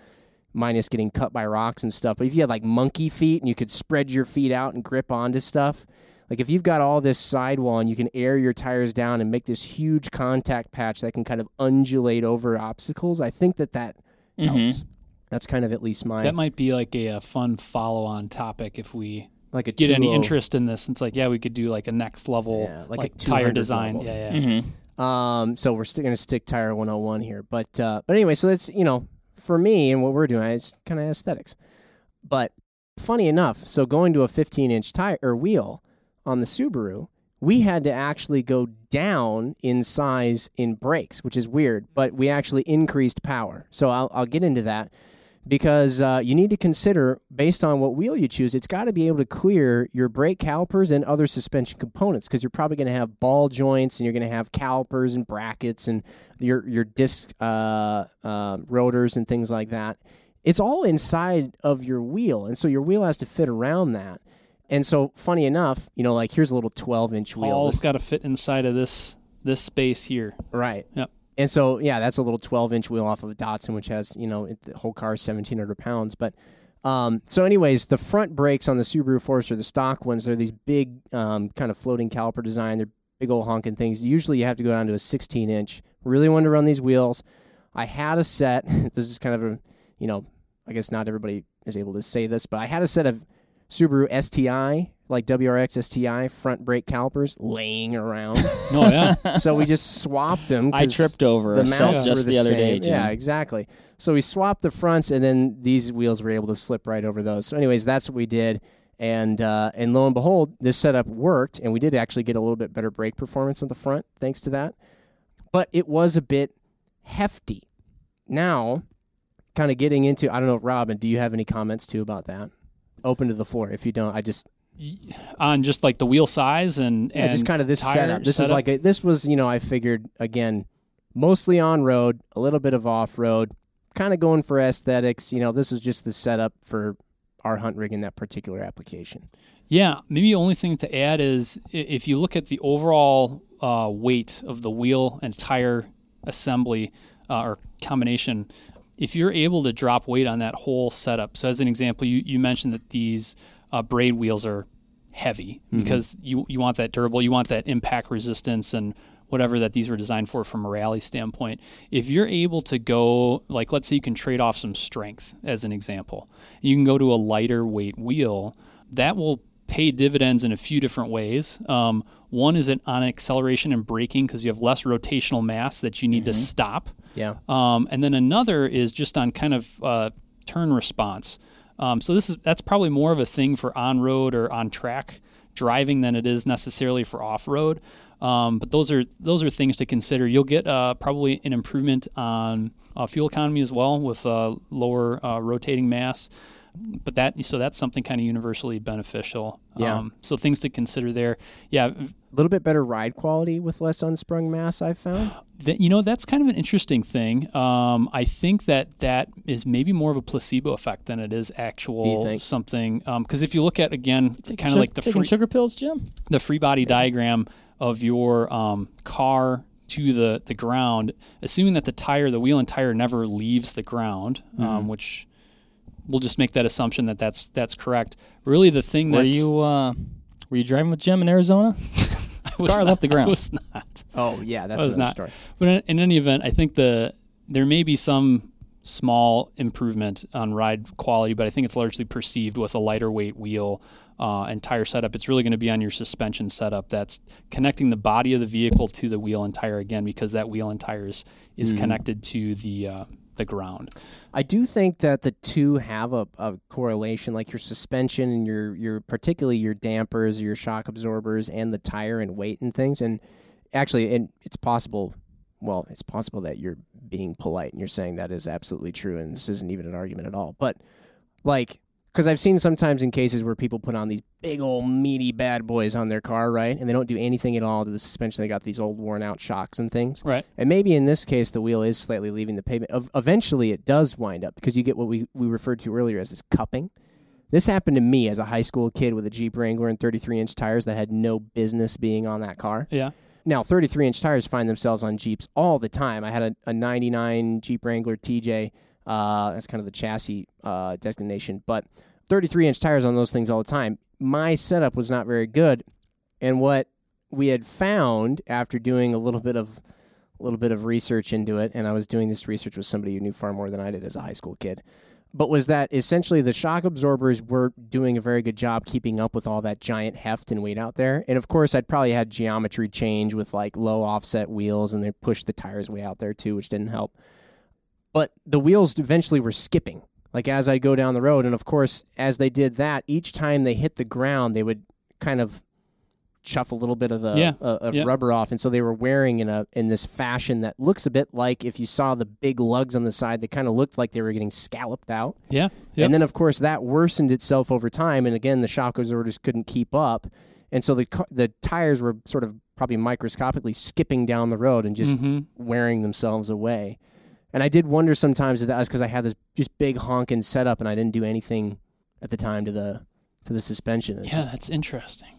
minus getting cut by rocks and stuff. But if you had like monkey feet and you could spread your feet out and grip onto stuff. Like if you've got all this sidewall and you can air your tires down and make this huge contact patch that can kind of undulate over obstacles, I think that that helps. That's kind of at least my That might be like a, a fun follow-on topic if we like a get any interest in this. It's like, yeah, we could do like a next level, Yeah, like like, a tire design. level. Yeah, yeah. Um, so we're still going to stick tire 101 here, but uh, but anyway, so that's you know for me and what we're doing, it's kind of aesthetics. But funny enough, so going to a 15 inch tire or wheel on the Subaru, we had to actually go down in size in brakes, which is weird, but we actually increased power. So I'll I'll get into that because uh, you need to consider based on what wheel you choose it's got to be able to clear your brake calipers and other suspension components because you're probably going to have ball joints and you're going to have calipers and brackets and your your disc uh, um rotors and things like that it's all inside of your wheel and so your wheel has to fit around that and so funny enough you know like here's a little 12 inch wheel All's got to fit inside of this this space here. Right. Yep. And so, yeah, that's a little 12 inch wheel off of a Datsun, which has, you know, the whole car is 1,700 pounds. But um, so, anyways, the front brakes on the Subaru Forester, the stock ones, they're these big um, kind of floating caliper design. They're big old honking things. Usually you have to go down to a 16 inch. Really wanted to run these wheels. I had a set. this is kind of a, you know, I guess not everybody is able to say this, but I had a set of Subaru STI, like WRX STI front brake calipers laying around. No, yeah. so we just swapped them. I tripped over the mounts just were the other same. day, Jim. Yeah, exactly. So we swapped the fronts, and then these wheels were able to slip right over those. So, anyways, that's what we did. And uh, and lo and behold, this setup worked, and we did actually get a little bit better brake performance on the front thanks to that. But it was a bit hefty. Now, kind of getting into, I don't know, Robin, do you have any comments too about that? Open to the floor. If you don't, I just On just like the wheel size and, yeah, and just kind of this setup. This is like a, this was you know I figured again, mostly on road, a little bit of off road, kind of going for aesthetics. You know, this is just the setup for our hunt rig in that particular application. Yeah, maybe the only thing to add is if you look at the overall uh, weight of the wheel and tire assembly uh, or combination, if you're able to drop weight on that whole setup. So, as an example, you, you mentioned that these uh, braid wheels are heavy because you, you want that durable, you want that impact resistance and whatever that these were designed for from a rally standpoint. If you're able to go, like, let's say you can trade off some strength as an example, you can go to a lighter weight wheel, that will pay dividends in a few different ways. Um, one is it on acceleration and braking because you have less rotational mass that you need to stop. Yeah. Um, and then another is just on kind of uh, turn response. Um, so this is that's probably more of a thing for on road or on track driving than it is necessarily for off road. Um, but those are those are things to consider. You'll get uh, probably an improvement on uh, fuel economy as well with uh, lower uh, rotating mass. But that so that's something kind of universally beneficial. Yeah. Um, so things to consider there. Yeah, A little bit better ride quality with less unsprung mass. I've found. you know that's kind of an interesting thing. Um, I think that that is maybe more of a placebo effect than it is actual something. Because if you look at again, kind of Sugar- like the free, sugar pills, Jim. the free body diagram of your um, car to the the ground, assuming that the tire, the wheel and tire, never leaves the ground, Mm-hmm. um, which we'll just make that assumption that that's that's correct. Really, the thing that you uh, Were you driving with Jim in Arizona? I was Car not, left the ground. I was not. Oh yeah, that's was another not. story. But in, in any event, I think the there may be some small improvement on ride quality, but I think it's largely perceived with a lighter weight wheel uh, and tire setup. It's really going to be on your suspension setup that's connecting the body of the vehicle to the wheel and tire again, because that wheel and tires is connected to the uh, the ground. I do think that the two have a, a correlation, like your suspension and your your particularly your dampers, your shock absorbers, and the tire and weight and things. And actually, and it's possible. Well, it's possible that you're being polite and you're saying that is absolutely true, and this isn't even an argument at all. But like, because I've seen sometimes in cases where people put on these big old meaty bad boys on their car, right, and they don't do anything at all to the suspension. They got these old worn out shocks and things. Right. And maybe in this case, the wheel is slightly leaving the pavement. Ev- Eventually, it does wind up because you get what we, we referred to earlier as this cupping. This happened to me as a high school kid with a Jeep Wrangler and 33 inch tires that had no business being on that car. Yeah. Now, 33 inch tires find themselves on Jeeps all the time. I had a, a 99 Jeep Wrangler TJ. Uh, that's kind of the chassis uh, designation, but 33 inch tires on those things all the time. My setup was not very good, and what we had found after doing a little bit of a little bit of research into it, and I was doing this research with somebody who knew far more than I did as a high school kid. But was that essentially the shock absorbers were doing a very good job keeping up with all that giant heft and weight out there? And of course, I'd probably had geometry change with like low offset wheels, and they pushed the tires way out there too, which didn't help. But the wheels eventually were skipping, like as I go down the road. And of course, as they did that, each time they hit the ground, they would kind of chuff a little bit of the Yeah. uh, of Yeah. rubber off, and so they were wearing in a in this fashion that looks a bit like if you saw the big lugs on the side, they kind of looked like they were getting scalloped out. Yeah. And then of course that worsened itself over time, and again the shock absorbers couldn't keep up, and so the the tires were sort of probably microscopically skipping down the road and just hmm wearing themselves away. And I did wonder sometimes if that was because I had this just big honking setup and I didn't do anything at the time to the to the suspension. It's Yeah, just- that's interesting.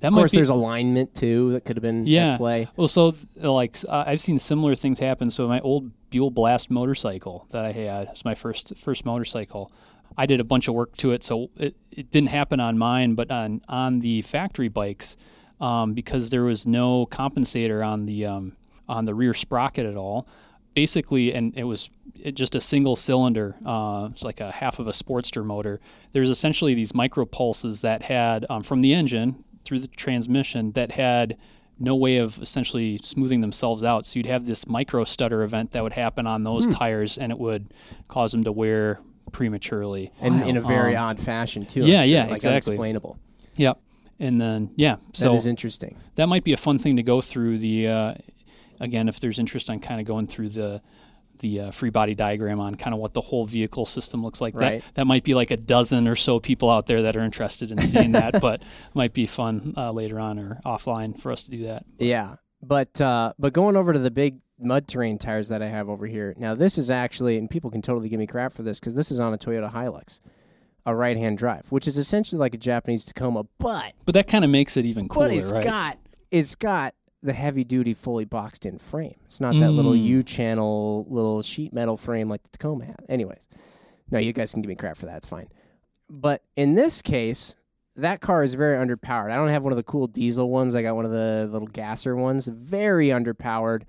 That of course, be, there's alignment too that could have been Yeah. play. Well, so like uh, I've seen similar things happen. So my old Buell Blast motorcycle that I had was my first first motorcycle. I did a bunch of work to it, so it, it didn't happen on mine, but on on the factory bikes, um, because there was no compensator on the um, on the rear sprocket at all. Basically, and it was it just a single cylinder. Uh, it's like a half of a Sportster motor. There's essentially these micro pulses that had um, from the engine through the transmission that had no way of essentially smoothing themselves out. So you'd have this micro stutter event that would happen on those Hmm. tires, and it would cause them to wear prematurely. And in a very Um, odd fashion too. Yeah, sure, yeah, like exactly. Unexplainable. Yep. And then yeah, so that is interesting. that might be a fun thing to go through. The uh, again, if there's interest on kind of going through the the uh, free body diagram on kind of what the whole vehicle system looks like. Right. That that might be like a dozen or so people out there that are interested in seeing that, but might be fun uh, later on or offline for us to do that. Yeah, but uh, but going over to the big mud terrain tires that I have over here. Now this is actually, and people can totally give me crap for this because this is on a Toyota Hilux, a right hand drive, which is essentially like a Japanese Tacoma, but But that kind of makes it even cooler, but it's right? got it's got the heavy duty fully boxed in frame. It's not that little Mm. U channel little sheet metal frame like the Tacoma had. Anyways, no, you guys can give me crap for that. It's fine. But in this case, that car is very underpowered. I don't have one of the cool diesel ones. I got one of the little gasser ones. Very underpowered.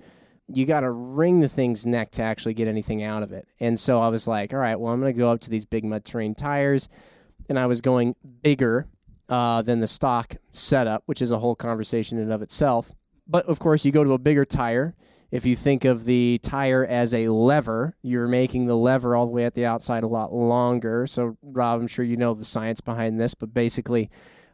You got to wring the thing's neck to actually get anything out of it. And so I was like, all right, well, I'm going to go up to these big mud terrain tires. And I was going bigger uh, than the stock setup, which is a whole conversation in and of itself. But of course, you go to a bigger tire. If you think of the tire as a lever, you're making the lever all the way at the outside a lot longer. So, Rob, I'm sure you know the science behind this, but basically,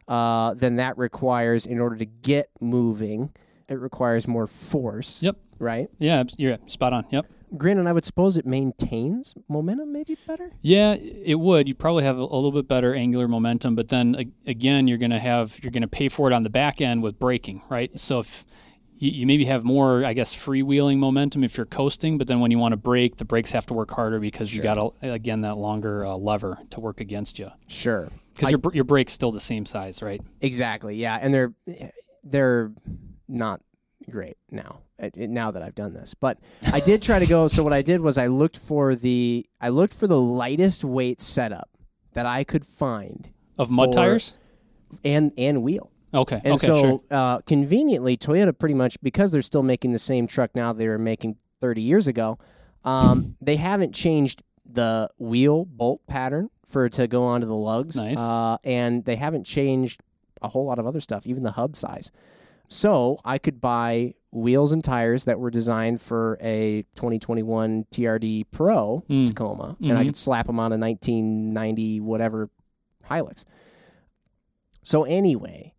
uh, then that requires, in order to get moving, it requires more force. Yep. Right? Yeah, you're spot on. Yep. Granted, I would suppose it maintains momentum maybe better. Yeah, it would. You probably have a, a little bit better angular momentum, but then a- again, you're going to have you're going to pay for it on the back end with braking, right? So if you, you maybe have more, I guess, freewheeling momentum if you're coasting, but then when you want to brake, the brakes have to work harder because you got a, again that longer uh, lever to work against you Sure. because your your brake's still the same size, right? Exactly. Yeah, and they're they're not great now. uh, Now that I've done this, but I did try to go. So what I did was I looked for the I looked for the lightest weight setup that I could find Of mud For- tires. and and wheel. Okay. And okay. so, sure. uh, conveniently, Toyota pretty much because they're still making the same truck now they were making 30 years ago. Um, they haven't changed the wheel bolt pattern for it to go onto the lugs. Nice. Uh, and they haven't changed a whole lot of other stuff, even the hub size. So I could buy wheels and tires that were designed for a 2021 TRD Pro Mm. Tacoma, and I Mhm. could slap them on a 1990 whatever Hilux. So anyway,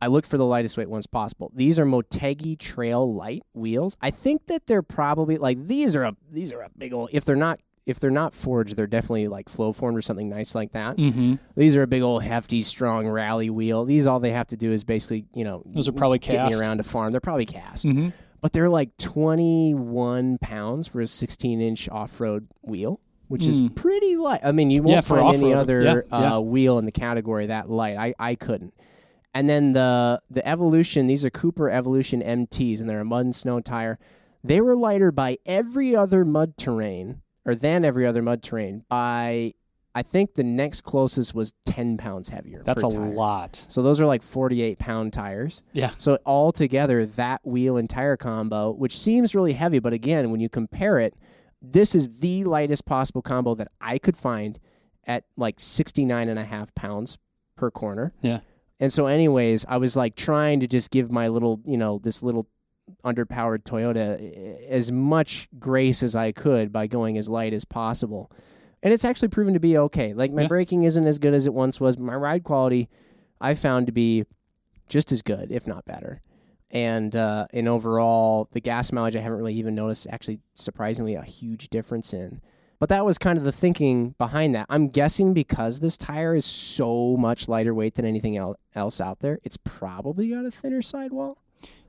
I looked for the lightest weight ones possible. These are Motegi Trail Light wheels. I think that they're probably like these are a these are a big old. If they're not if they're not forged, they're definitely like flow formed or something nice like that. Mm-hmm. These are a big old hefty, strong rally wheel. These all they have to do is basically you know Those are probably get me around a farm. They're probably cast, Mm-hmm. but they're like twenty one pounds for a sixteen inch off road wheel. Which is Mm. pretty light. I mean, you won't Yeah, find any other Yeah, uh, yeah. wheel in the category that light. I, I couldn't. And then the the Evolution, these are Cooper Evolution MTs, and they're a mud and snow tire. They were lighter by every other mud terrain, or than every other mud terrain. By I think the next closest was ten pounds heavier. That's a tire. lot. So those are like forty eight pound tires. Yeah. So all together, that wheel and tire combo, which seems really heavy, but again, when you compare it, this is the lightest possible combo that I could find at like 69 and a half pounds per corner. Yeah. And so, anyways, I was like trying to just give my little, you know, this little underpowered Toyota as much grace as I could by going as light as possible. And it's actually proven to be okay. Like my Yeah. braking isn't as good as it once was, my ride quality I found to be just as good, if not better. And uh, and overall, the gas mileage I haven't really even noticed actually surprisingly a huge difference in. But that was kind of the thinking behind that. I'm guessing because this tire is so much lighter weight than anything el- else out there, it's probably got a thinner sidewall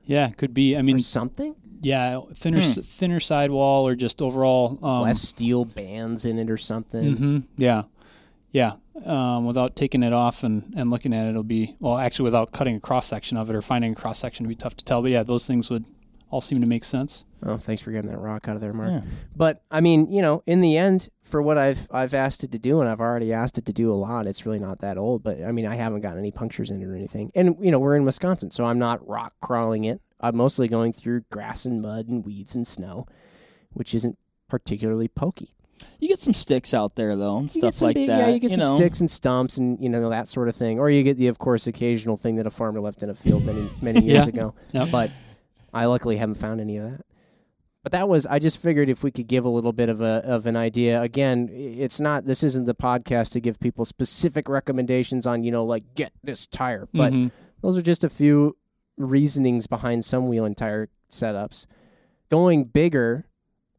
Yeah, could be. I mean, or something. yeah, thinner s thinner sidewall or just overall um, Less steel bands in it or something. hmm Yeah, yeah. Um, without taking it off and, and looking at it, it'll be well. Actually, without cutting a cross section of it or finding a cross section, would be tough to tell. But yeah, those things would all seem to make sense. Oh, thanks for getting that rock out of there, Mark. Yeah. But I mean, you know, in the end, for what I've I've asked it to do, and I've already asked it to do a lot, it's really not that old. But I mean, I haven't gotten any punctures in it or anything. And you know, we're in Wisconsin, so I'm not rock crawling it. I'm mostly going through grass and mud and weeds and snow, which isn't particularly pokey. You get some sticks out there though, and You stuff like big, that. Yeah, you get some know. sticks and stumps and you know that sort of thing, or you get the, of course, occasional thing that a farmer left in a field many many years Yeah. ago. Yep. But I luckily haven't found any of that. But that was I just figured if we could give a little bit of a of an idea. Again, it's not this isn't the podcast to give people specific recommendations on, you know, like get this tire. But Mhm. those are just a few reasonings behind some wheel and tire setups. Going bigger,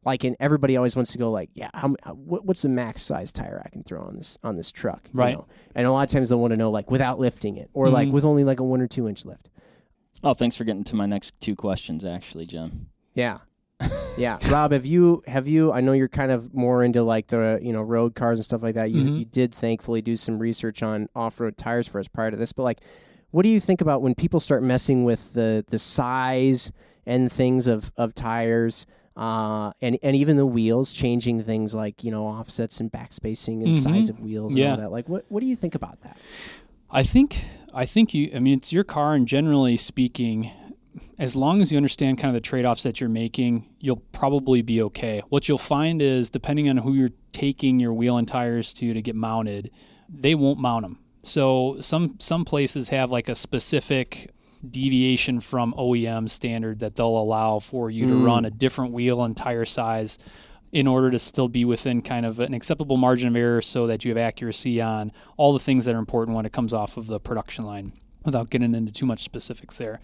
like and everybody always wants to go like, yeah, how, what, what's the max size tire I can throw on this on this truck? you Right. know? And a lot of times they'll want to know like without lifting it or like Mhm. with only like a one or two inch lift. Oh, thanks for getting to my next two questions, actually, Jim. Yeah. yeah. Rob, have you have you I know you're kind of more into like the, you know, road cars and stuff like that. You Mhm. you did thankfully do some research on off-road tires for us prior to this, but like what do you think about when people start messing with the the size and things of of tires uh, and and even the wheels changing things like, you know, offsets and backspacing and Mhm. size of wheels and Yeah. all that. Like what what do you think about that? I think I think you. I mean, it's your car, and generally speaking, as long as you understand kind of the trade offs that you're making, you'll probably be okay. What you'll find is, depending on who you're taking your wheel and tires to to get mounted, they won't mount them. So some some places have like a specific deviation from OEM standard that they'll allow for you to Mm. run a different wheel and tire size in order to still be within kind of an acceptable margin of error so that you have accuracy on all the things that are important when it comes off of the production line without getting into too much specifics there.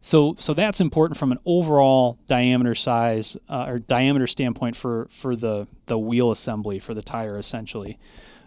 So so that's important from an overall diameter size uh, or diameter standpoint for for the the wheel assembly for the tire essentially.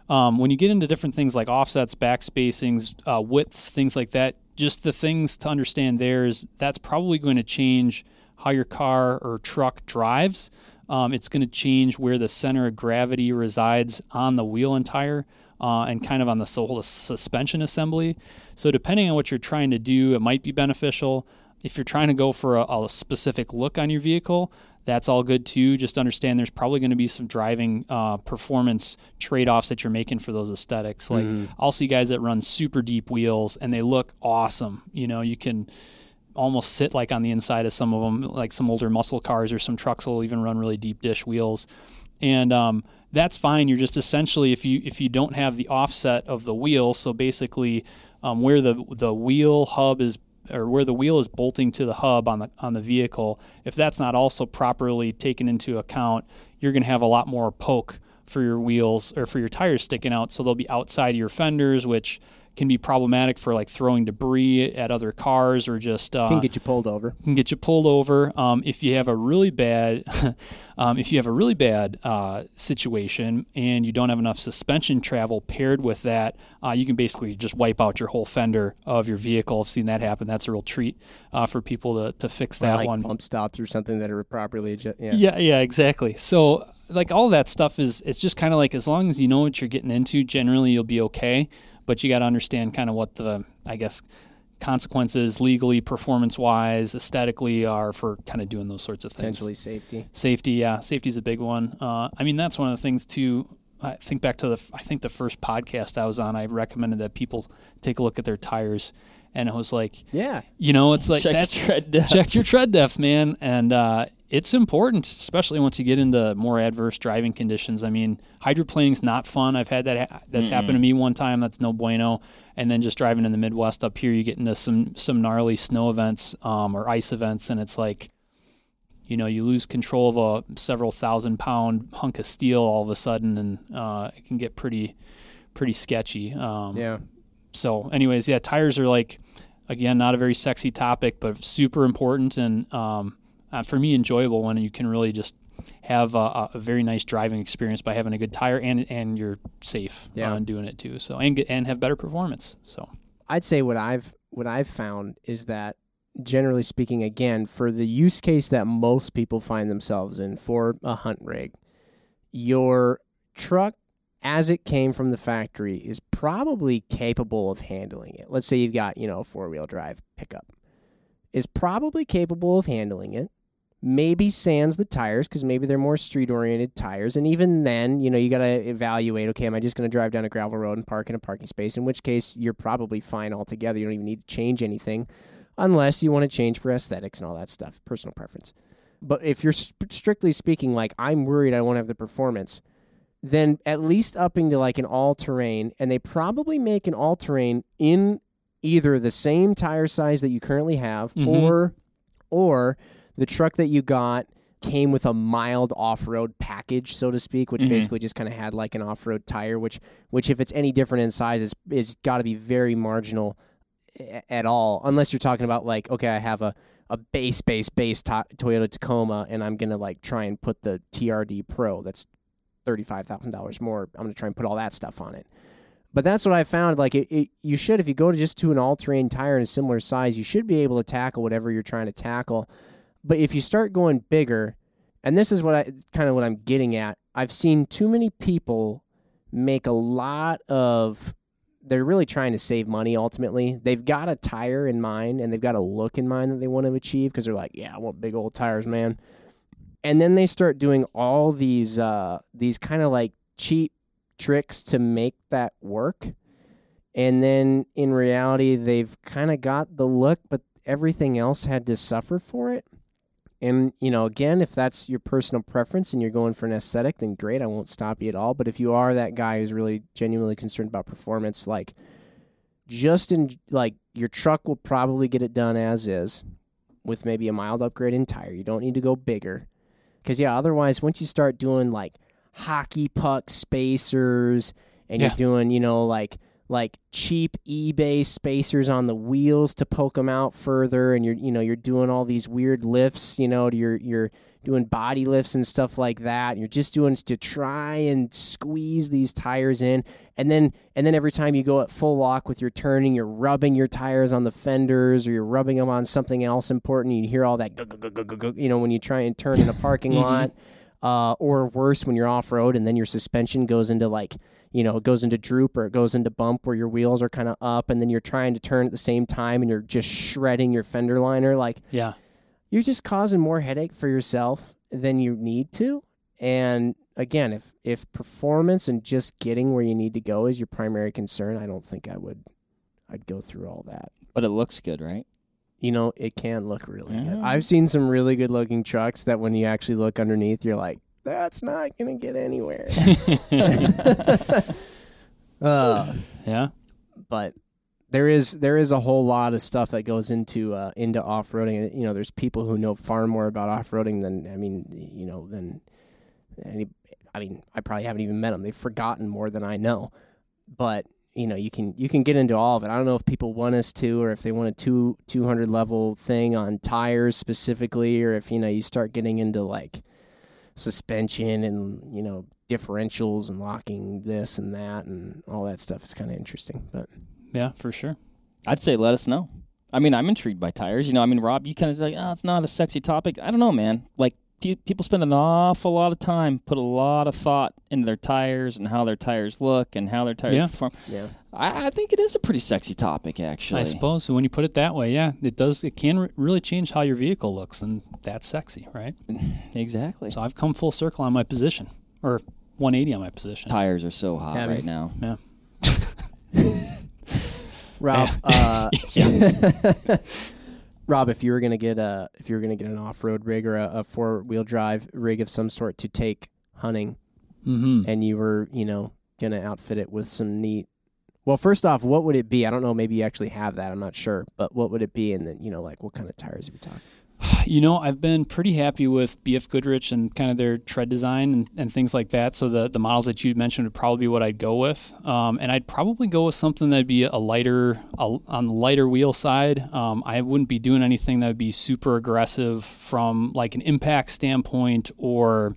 Um, when you get into different things like offsets, back spacings, uh, widths, things like that, just the things to understand there is that's probably going to change how your car or truck drives. Um, it's going to change where the center of gravity resides on the wheel and tire. uh, and kind of on the whole suspension assembly. So depending on what you're trying to do, it might be beneficial. If you're trying to go for a, a specific look on your vehicle, that's all good too. Just understand there's probably going to be some driving uh, performance trade offs that you're making for those aesthetics. Like mm-hmm. I'll see guys that run super deep wheels and they look awesome. You know, you can almost sit like on the inside of some of them, like some older muscle cars or some trucks will even run really deep dish wheels. And um, that's fine. You're just essentially if you if you don't have the offset of the wheel, so basically um, where the the wheel hub is or where the wheel is bolting to the hub on the on the vehicle, if that's not also properly taken into account, you're going to have a lot more poke for your wheels or for your tires sticking out. So they'll be outside your fenders, which can be problematic for like throwing debris at other cars or just uh, can get you pulled over. Can get you pulled over. Um, if you have a really bad, um, if you have a really bad uh, situation and you don't have enough suspension travel paired with that, uh, you can basically just wipe out your whole fender of your vehicle. I've seen that happen. That's a real treat uh, for people to, to fix that like one. Bump stops or something that are properly adjusted. Yeah. yeah, yeah, exactly. So like all that stuff is it's just kind of like as long as you know what you're getting into, generally you'll be okay but you got to understand kind of what the I guess consequences legally, performance wise, aesthetically are for kind of doing those sorts of things. Potentially safety. Safety, yeah, safety is a big one. Uh, I mean, that's one of the things too. I think back to the I think the first podcast I was on, I recommended that people take a look at their tires, and it was like, yeah, you know, it's like check your tread depth. check your tread depth, man, and uh, it's important, especially once you get into more adverse driving conditions. I mean, hydroplaning's not fun. I've had that. Ha- that's mm happened to me one time. That's no bueno. And then just driving in the Midwest up here, you get into some some gnarly snow events um, or ice events, and it's like, you know, you lose control of a several thousand pound hunk of steel all of a sudden, and uh, it can get pretty pretty sketchy. Um, yeah. So, anyways, yeah, tires are like, again, not a very sexy topic, but super important and. Um, uh, for me enjoyable when you can really just have a, a, very nice driving experience by having a good tire and and you're safe yeah. on doing it too. So and and have better performance. So I'd say what I've what I've found is that generally speaking, again, for the use case that most people find themselves in for a hunt rig, your truck as it came from the factory is probably capable of handling it. Let's say you've got, you know, a four wheel drive pickup. Is probably capable of handling it maybe sands the tires because maybe they're more street oriented tires. And even then, you know, you got to evaluate okay, am I just going to drive down a gravel road and park in a parking space? In which case, you're probably fine altogether. You don't even need to change anything unless you want to change for aesthetics and all that stuff, personal preference. But if you're strictly speaking, like, I'm worried I won't have the performance, then at least upping to like an all terrain, and they probably make an all terrain in either the same tire size that you currently have mm-hmm. or or the truck that you got came with a mild off-road package, so to speak, which mm-hmm. basically just kind of had like an off-road tire, which which if it's any different in size is is got to be very marginal at all, unless you're talking about like okay, I have a a base base base to- Toyota Tacoma and I'm gonna like try and put the TRD Pro that's thirty five thousand dollars more. I'm gonna try and put all that stuff on it. But that's what I found. Like it, it, you should if you go to just to an all-terrain tire in a similar size, you should be able to tackle whatever you're trying to tackle. But if you start going bigger, and this is what I kind of what I'm getting at, I've seen too many people make a lot of they're really trying to save money ultimately. They've got a tire in mind and they've got a look in mind that they want to achieve because they're like, yeah, I want big old tires, man. And then they start doing all these uh, these kind of like cheap tricks to make that work. And then in reality, they've kind of got the look, but everything else had to suffer for it. And, you know, again, if that's your personal preference and you're going for an aesthetic, then great, I won't stop you at all. But if you are that guy who's really genuinely concerned about performance, like, just in, like, your truck will probably get it done as is with maybe a mild upgrade in tire. You don't need to go bigger. Because, yeah, otherwise, once you start doing, like, hockey puck spacers and yeah. you're doing, you know, like, like cheap eBay spacers on the wheels to poke them out further, and you're you know you're doing all these weird lifts, you know, you're you're doing body lifts and stuff like that. You're just doing to try and squeeze these tires in, and then and then every time you go at full lock with your turning, you're rubbing your tires on the fenders or you're rubbing them on something else important. You hear all that, you know, when you try and turn in a parking mm-hmm. lot. uh, or worse when you're off road and then your suspension goes into like you know it goes into droop or it goes into bump where your wheels are kind of up and then you're trying to turn at the same time and you're just shredding your fender liner like Yeah. you're just causing more headache for yourself than you need to. And again, if if performance and just getting where you need to go is your primary concern, I don't think I would I'd go through all that. But it looks good, right? You know, it can look really good. I've seen some really good looking trucks that when you actually look underneath, you're like, that's not gonna get anywhere. uh, Yeah. but there is there is a whole lot of stuff that goes into uh, into off roading. You know, there's people who know far more about off roading than I mean, you know, than any. I mean, I probably haven't even met them. They've forgotten more than I know. But you know, you can you can get into all of it. I don't know if people want us to, or if they want a two two hundred level thing on tires specifically, or if you know you start getting into like suspension and you know differentials and locking this and that and all that stuff is kind of interesting. But Yeah, for sure. I'd say let us know. I mean, I'm intrigued by tires. You know, I mean, Rob, you kind of like, oh, it's not a sexy topic. I don't know, man. Like, people spend an awful lot of time, put a lot of thought into their tires and how their tires look and how their tires Yeah. perform. yeah, I, I think it is a pretty sexy topic, actually. I suppose. When you put it that way, yeah, it does. It can re- really change how your vehicle looks, and that's sexy, right? Exactly. So I've come full circle on my position, or 180 on my position. Tires are so hot Heavy. right now. Yeah. Rob. Uh, Rob, if you were gonna get a if you were gonna get an off road rig or a, a four wheel drive rig of some sort to take hunting, Mm-hmm. and you were you know gonna outfit it with some neat. Well, first off, what would it be? I don't know. Maybe you actually have that. I'm not sure. But what would it be? And then you know, like what kind of tires are we talking? You know, I've been pretty happy with BF Goodrich and kind of their tread design and, and things like that. So the, the models that you mentioned would probably be what I'd go with. Um, and I'd probably go with something that'd be a lighter, a, on the lighter wheel side. Um, I wouldn't be doing anything that would be super aggressive from like an impact standpoint or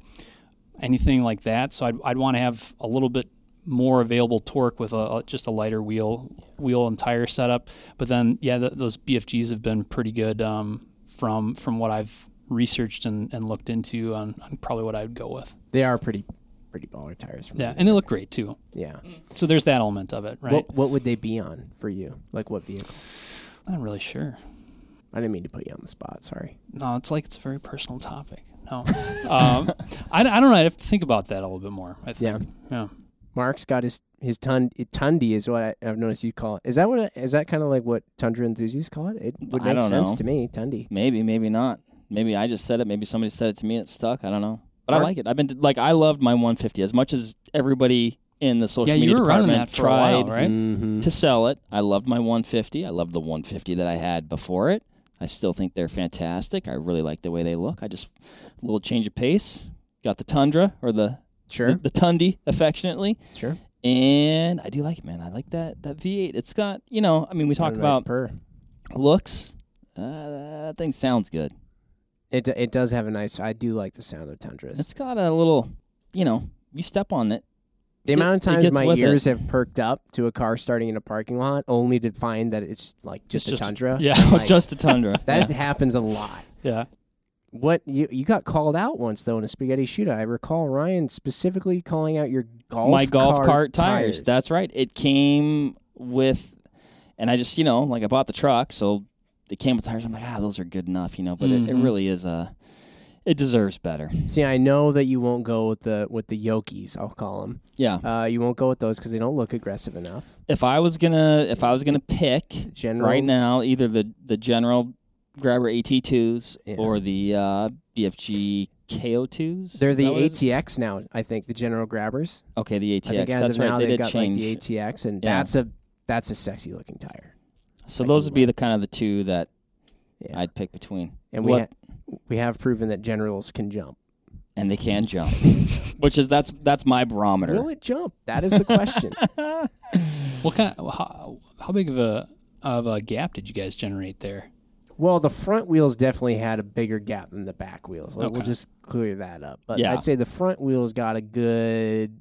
anything like that. So I'd, I'd want to have a little bit more available torque with a, just a lighter wheel wheel and tire setup. But then, yeah, th those BFGs have been pretty good um, from from what I've researched and, and looked into on, on probably what I would go with. They are pretty pretty baller tires. Yeah, and they look great too. yeah. So there's that element of it, right? What what would they be on for you? Like what vehicle? I'm not really sure. I didn't mean to put you on the spot. Sorry. No, it's like it's a very personal topic. No, um, I, I don't know. I have to think about that a little bit more. I think. Yeah. Mark's got his his tund Tundi is what I, I've noticed you call it. Is that what it, is that kind of like what tundra enthusiasts call it? It would I make don't sense know. to me, Tundi. Maybe, maybe not. Maybe I just said it. Maybe somebody said it to me. It stuck. I don't know. But I like it. I've been like I loved my 150 as much as everybody in the social Yeah, media department that for a while, tried right? Mm-hmm. to sell it. I loved my 150. I loved the 150 that I had before it. I still think they're fantastic. I really like the way they look. I just a little change of pace. Got the Tundra or the Sure, the, the Tundi affectionately, sure. and I do like it, man. I like that that V8. It's got you know. I mean, we talk about purr. looks. Uh, that thing sounds good. It d- it does have a nice. I do like the sound of tundras. It's got a little, you know, you step on it. the it- amount of times my ears have perked up to a car starting in a parking lot, only to find that it's like just, It's a just a- tundra. yeah. Like, Just a Tundra. that Yeah. happens a lot. Yeah. What you you got called out once though in a spaghetti shootout. I recall Ryan specifically calling out your golf My golf cart, cart tires. That's right. It came with, and I just, you know, like I bought the truck, so it came with tires. I'm like, ah, those are good enough, you know. But it, it Mhm. really is a, it deserves better. See, I know that you won't go with the with the Yokies. I'll call them. Yeah. Uh, you won't go with those because they don't look aggressive enough. If I was gonna, if I was gonna pick General, right now, either the the General Grabber AT2s Yeah. or the uh, BFG KO2s. they're the that what it is? ATX now. I think the General Grabbers. Okay, the ATX. I think as That's of right. now they they've got change. like the ATX, and Yeah. that's a that's a sexy looking tire. so I those would be like- the kind of the two that Yeah, I'd pick between. and we ha- we have proven that Generals can jump. and they can jump, which is that's that's my barometer. Will it jump? That is the question. What kind? how, how big of a of a gap did you guys generate there? Well, the front wheels definitely had a bigger gap than the back wheels. Like, We'll Okay. just clear that up. But Yeah. I'd say the front wheels got a good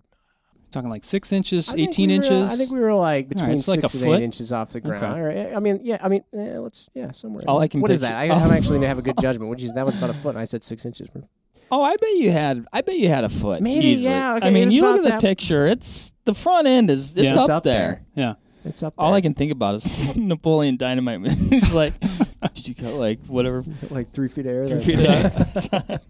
Talking like six inches, think eighteen we were- inches. I think we were like between right, it's like six a and foot? eight inches off the ground. Okay. Or, eh, I mean, yeah, I mean, eh, let's yeah, somewhere. All I can What is picture- that? I, I'm actually gonna have a good judgment. Which is that was about a foot, and I said six inches. Oh, I bet you had. I bet you had a foot. Maybe, easily. yeah, okay, I mean, it's you look about at the that- picture. It's the front end is it's, Yeah. up, It's up there. Yeah. It's up there. All I can think about is Napoleon Dynamite. He's like, did you cut like whatever? like three feet of air. Three that's feet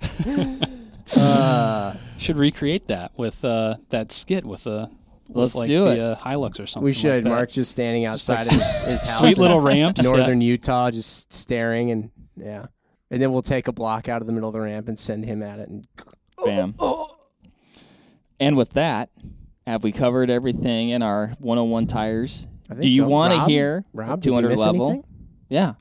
it. Uh, should recreate that with uh, that skit with a with Let's like do the it. Uh, Hilux or something. we like should. that. Mark just standing outside like his, his house. Sweet little ramps. yeah. northern Utah, just staring and yeah. And then we'll take a block out of the middle of the ramp and send him at it. And Bam. And with that, have we covered everything in our 101 tires? I think Do you so. want to hear Rob, did 200 level? anything? Yeah.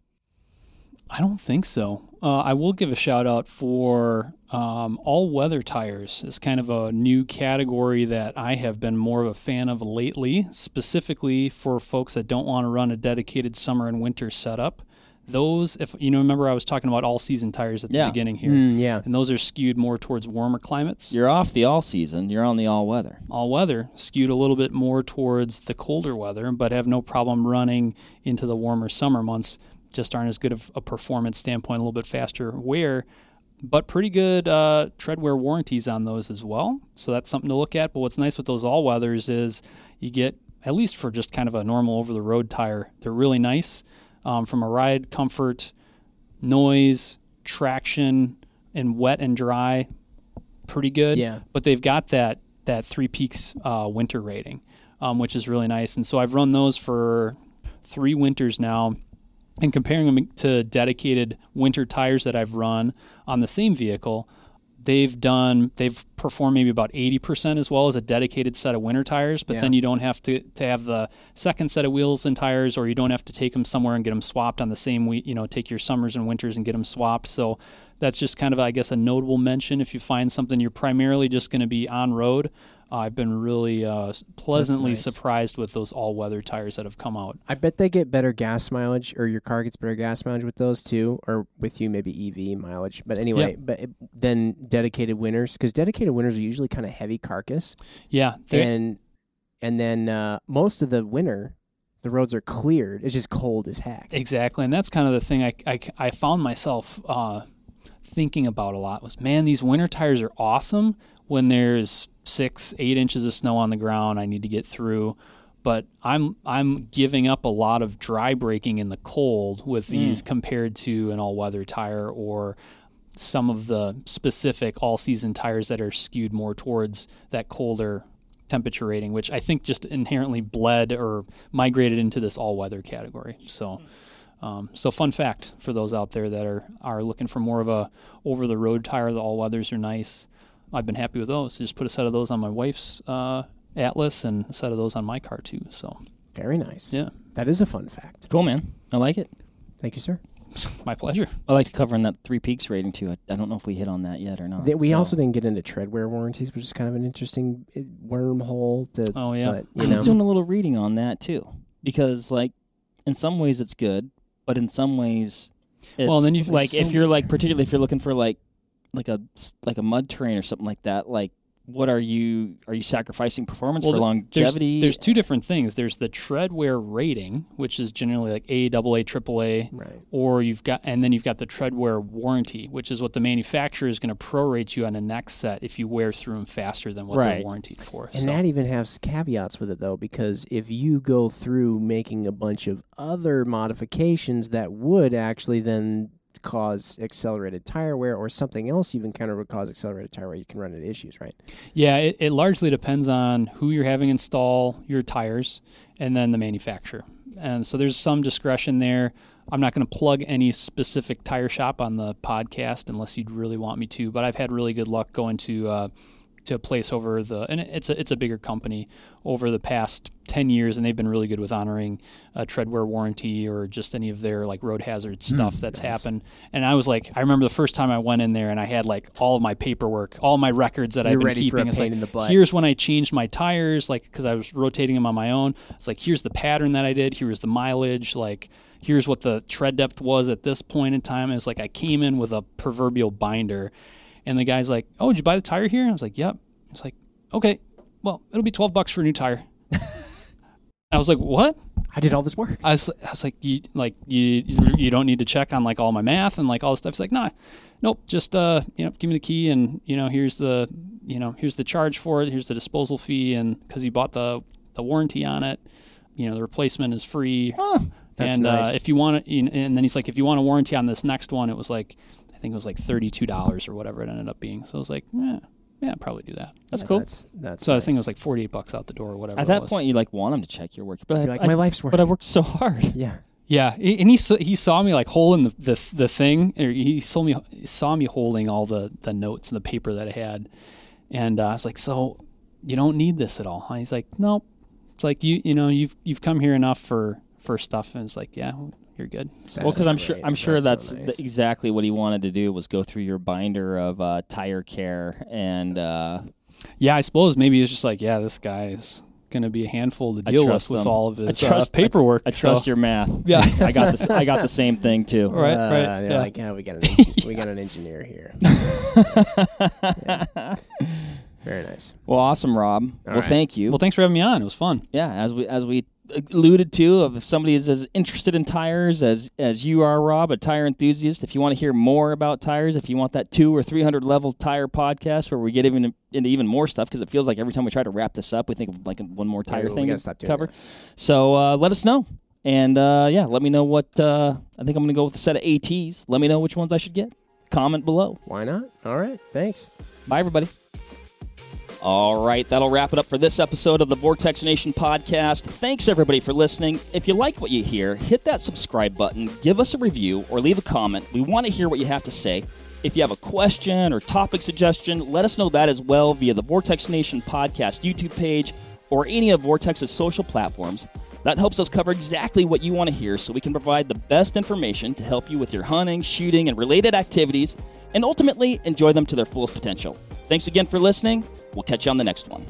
I don't think so. Uh, I will give a shout out for um, all weather tires. It's kind of a new category that I have been more of a fan of lately, specifically for folks that don't want to run a dedicated summer and winter setup. Those, if you know, remember I was talking about all season tires at the Yeah. beginning here, Mm, yeah. and those are skewed more towards warmer climates. You're off the all season. You're on the all weather. all weather, skewed a little bit more towards the colder weather, but have no problem running into the warmer summer months. Just aren't as good of a performance standpoint, a little bit faster wear, but pretty good uh, tread wear warranties on those as well. So that's something to look at. But what's nice with those all weathers is you get, at least for just kind of a normal over the road tire, they're really nice um, from a ride comfort, noise, traction, and wet and dry, pretty good Yeah. but they've got that that three peaks uh, winter rating, um, which is really nice. And so I've run those for three winters now, and comparing them to dedicated winter tires that I've run on the same vehicle, they've done they've performed maybe about 80% as well as a dedicated set of winter tires but Yeah. then you don't have to, to have the second set of wheels and tires or you don't have to take them somewhere and get them swapped on the same week you know take your summers and winters and get them swapped so that's just kind of i guess a notable mention if you find something you're primarily just going to be on road uh, i've been really uh, pleasantly nice. surprised with those all-weather tires that have come out I bet they get better gas mileage, or your car gets better gas mileage with those too, or with you maybe EV mileage. But anyway, but it, then dedicated winners, because dedicated winners are usually kind of heavy carcass, yeah and and then uh, most of the winter, the roads are cleared. It's just cold as heck. Exactly, and that's kind of the thing I, I, I found myself uh, thinking about a lot was, man, these winter tires are awesome when there's six, eight inches of snow on the ground I need to get through, but I'm I'm giving up a lot of dry braking in the cold with these compared to an all weather tire or some of the specific all season tires that are skewed more towards that colder temperature rating, which I think just inherently bled or migrated into this all weather category. So, um, so fun fact for those out there that are are looking for more of a over the road tire. The all weathers are nice. I've been happy with those. Just put a set of those on my wife's uh, Atlas and a set of those on my car too. So, Very nice. yeah, That is a fun fact. Cool, man. I like it. Thank you, sir. my pleasure. I like covering that three peaks rating too. I, I don't know if we hit on that yet or not. Then we so. also didn't get into treadwear warranties, which is kind of an interesting uh, wormhole to. Oh yeah, But, I you was doing a little reading on that too, because like in some ways it's good, but in some ways, it's, Well, then you've- like so- if you're like particularly if you're looking for like like a s- like a mud terrain or something like that, like what are you are you sacrificing performance Well, for th- There's, longevity? there's two different things. There's the treadwear rating, which is generally like A, double A, triple A, right. or you've got, and then you've got the treadwear warranty, which is what the manufacturer is going to prorate you on the next set if you wear through them faster than what Right. they're warranted for. And So- that even has caveats with it though, because if you go through making a bunch of other modifications that would actually then cause accelerated tire wear or something else kind of would cause accelerated tire wear, you can run into issues, right? Yeah, it, it largely depends on who you're having install your tires and then the manufacturer. And so there's some discretion there. I'm not going to plug any specific tire shop on the podcast unless you'd really want me to, but I've had really good luck going to uh, to a place over the and it's a it's a bigger company over the past 10 years and they've been really good with honoring a treadwear warranty or just any of their like road hazard hmm. stuff that's happened. And i was like i remember the first time i went in there and i had like all of my paperwork all my records that i've been ready for a keeping. It's pain like in the butt. here's when i changed my tires like because i was rotating them on my own. It's like here's the pattern that i did. Here's the mileage. Like here's what the tread depth was at this point in time. It's like i came in with a proverbial binder and the guy's like, "Oh, did you buy the tire here?" I was like, "Yep." It's like, "Okay, well, it'll be twelve bucks for a new tire." I was like, "What?" I did all this work. I was, I was like, you like you you don't need to check on like all my math and like all this stuff. He's like, nah, nope, just uh, you know, give me the key and you know, here's the you know, here's the charge for it, here's the disposal fee, and because he bought the the warranty on it, you know, the replacement is free. That's and nice. uh, if you want to, and then he's like, if you want a warranty on this next one, it was like, think it was like thirty two dollars or whatever it ended up being. So I was like, yeah, yeah, I'd probably do that. That's cool. That's that's. So I was thinking it was like forty eight bucks out the door or whatever. At it that was. point, you like want him to check your work, but You're I, like I- my life's work. but I worked so hard. yeah. Yeah, he- and he saw, he saw me like holding the, the the thing. Or he saw me saw me holding all the the notes and the paper that I had, and uh, I was like, "So you don't need this at all?" huh?" He's like, "Nope." It's like you you know you've you've come here enough for for stuff, and it's like, "Yeah, you're good." So, Well, because I'm sure. I'm sure That's that's, so nice. exactly what he wanted to do was go through your binder of uh, tire care and uh, yeah, I suppose maybe it's just like, yeah, this guy's gonna be a handful to deal with trust with all of his I trust- uh, paperwork. I trust so- your math. Yeah. I got the s- I got the same thing too. Right, Uh, right, they're yeah. Like, yeah, we got an engi- we got an engineer here. Yeah. Very nice. Well, awesome, Rob. well, right. thank you. Well, thanks for having me on. It was fun. yeah, as we as we alluded to, of if somebody is as interested in tires as as you are, Rob, a tire enthusiast, if you want to hear more about tires, if you want that two or three hundred level tire podcast where we get even into even more stuff, because it feels like every time we try to wrap this up, we think of like one more tire we thing to cover. that. So uh, let us know. And uh, yeah, let me know what uh, I think I'm going to go with a set of ATs. Let me know which ones I should get. Comment below. Why not? All right. Thanks. Bye, everybody. All right, that'll wrap it up for this episode of the Vortex Nation podcast. Thanks, everybody, for listening. If you like what you hear, hit that subscribe button, give us a review, or leave a comment. We want to hear what you have to say. If you have a question or topic suggestion, let us know that as well via the Vortex Nation podcast YouTube page or any of Vortex's social platforms. That helps us cover exactly what you want to hear so we can provide the best information to help you with your hunting, shooting, and related activities and ultimately enjoy them to their fullest potential. Thanks again for listening. We'll catch you on the next one.